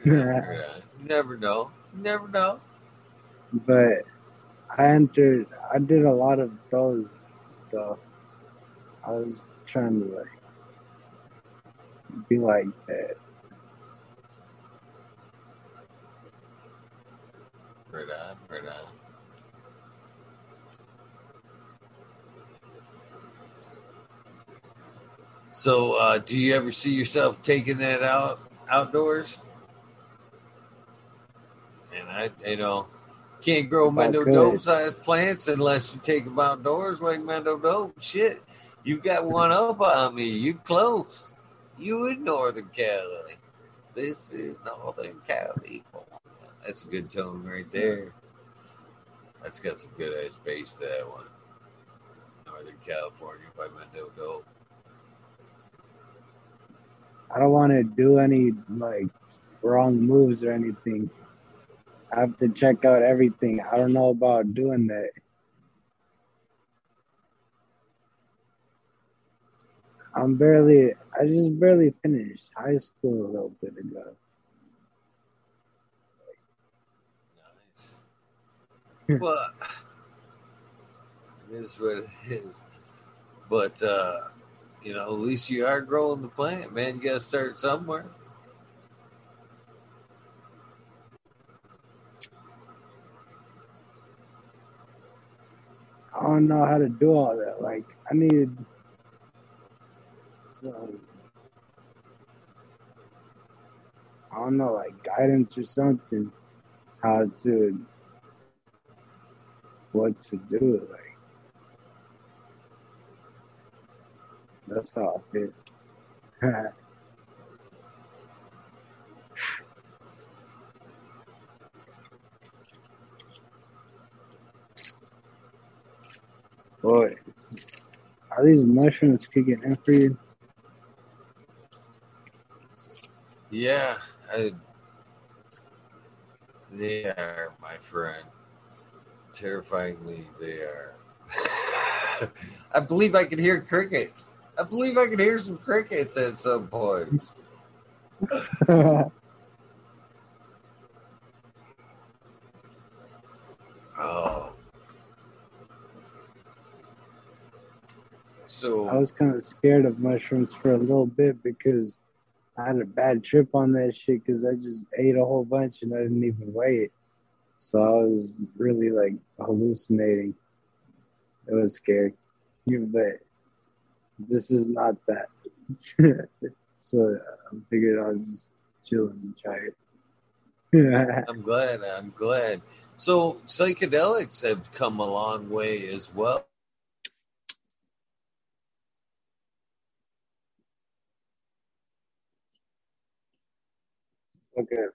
You never know. You never know. But I entered. I did a lot of those stuff. I was trying to like be like that. Right on, right on. So, uh, do you ever see yourself taking that out outdoors? And I, you know, can't grow Mendo. Dope sized plants unless you take them outdoors like Mendo Dope. Shit, you got one up on me. You close. You in Northern Cali. This is Northern Cali. That's a good tone right there. That's got some good ass bass, that one. Northern California by Mendo Dope. I don't want to do any like wrong moves or anything. I have to check out everything. I don't know about doing that. I'm barely. I just barely finished high school a little bit ago. Nice. Well, it is what it is. But uh, you know, at least you are growing the plant, man. You gotta start somewhere. I don't know how to do all that. Like I need some. I don't know, like guidance or something, how to, what to do. Like that's how I feel. Boy, are these mushrooms kicking in for you? Yeah, I, they are, my friend. Terrifyingly, they are. I believe I can hear crickets. I believe I can hear some crickets at some points. Oh. So I was kind of scared of mushrooms for a little bit because I had a bad trip on that shit because I just ate a whole bunch and I didn't even weigh it. So I was really like hallucinating. It was scary. But. This is not that. so uh, I figured I'll just chill and try it. I'm glad. I'm glad. So psychedelics have come a long way as well. Okay.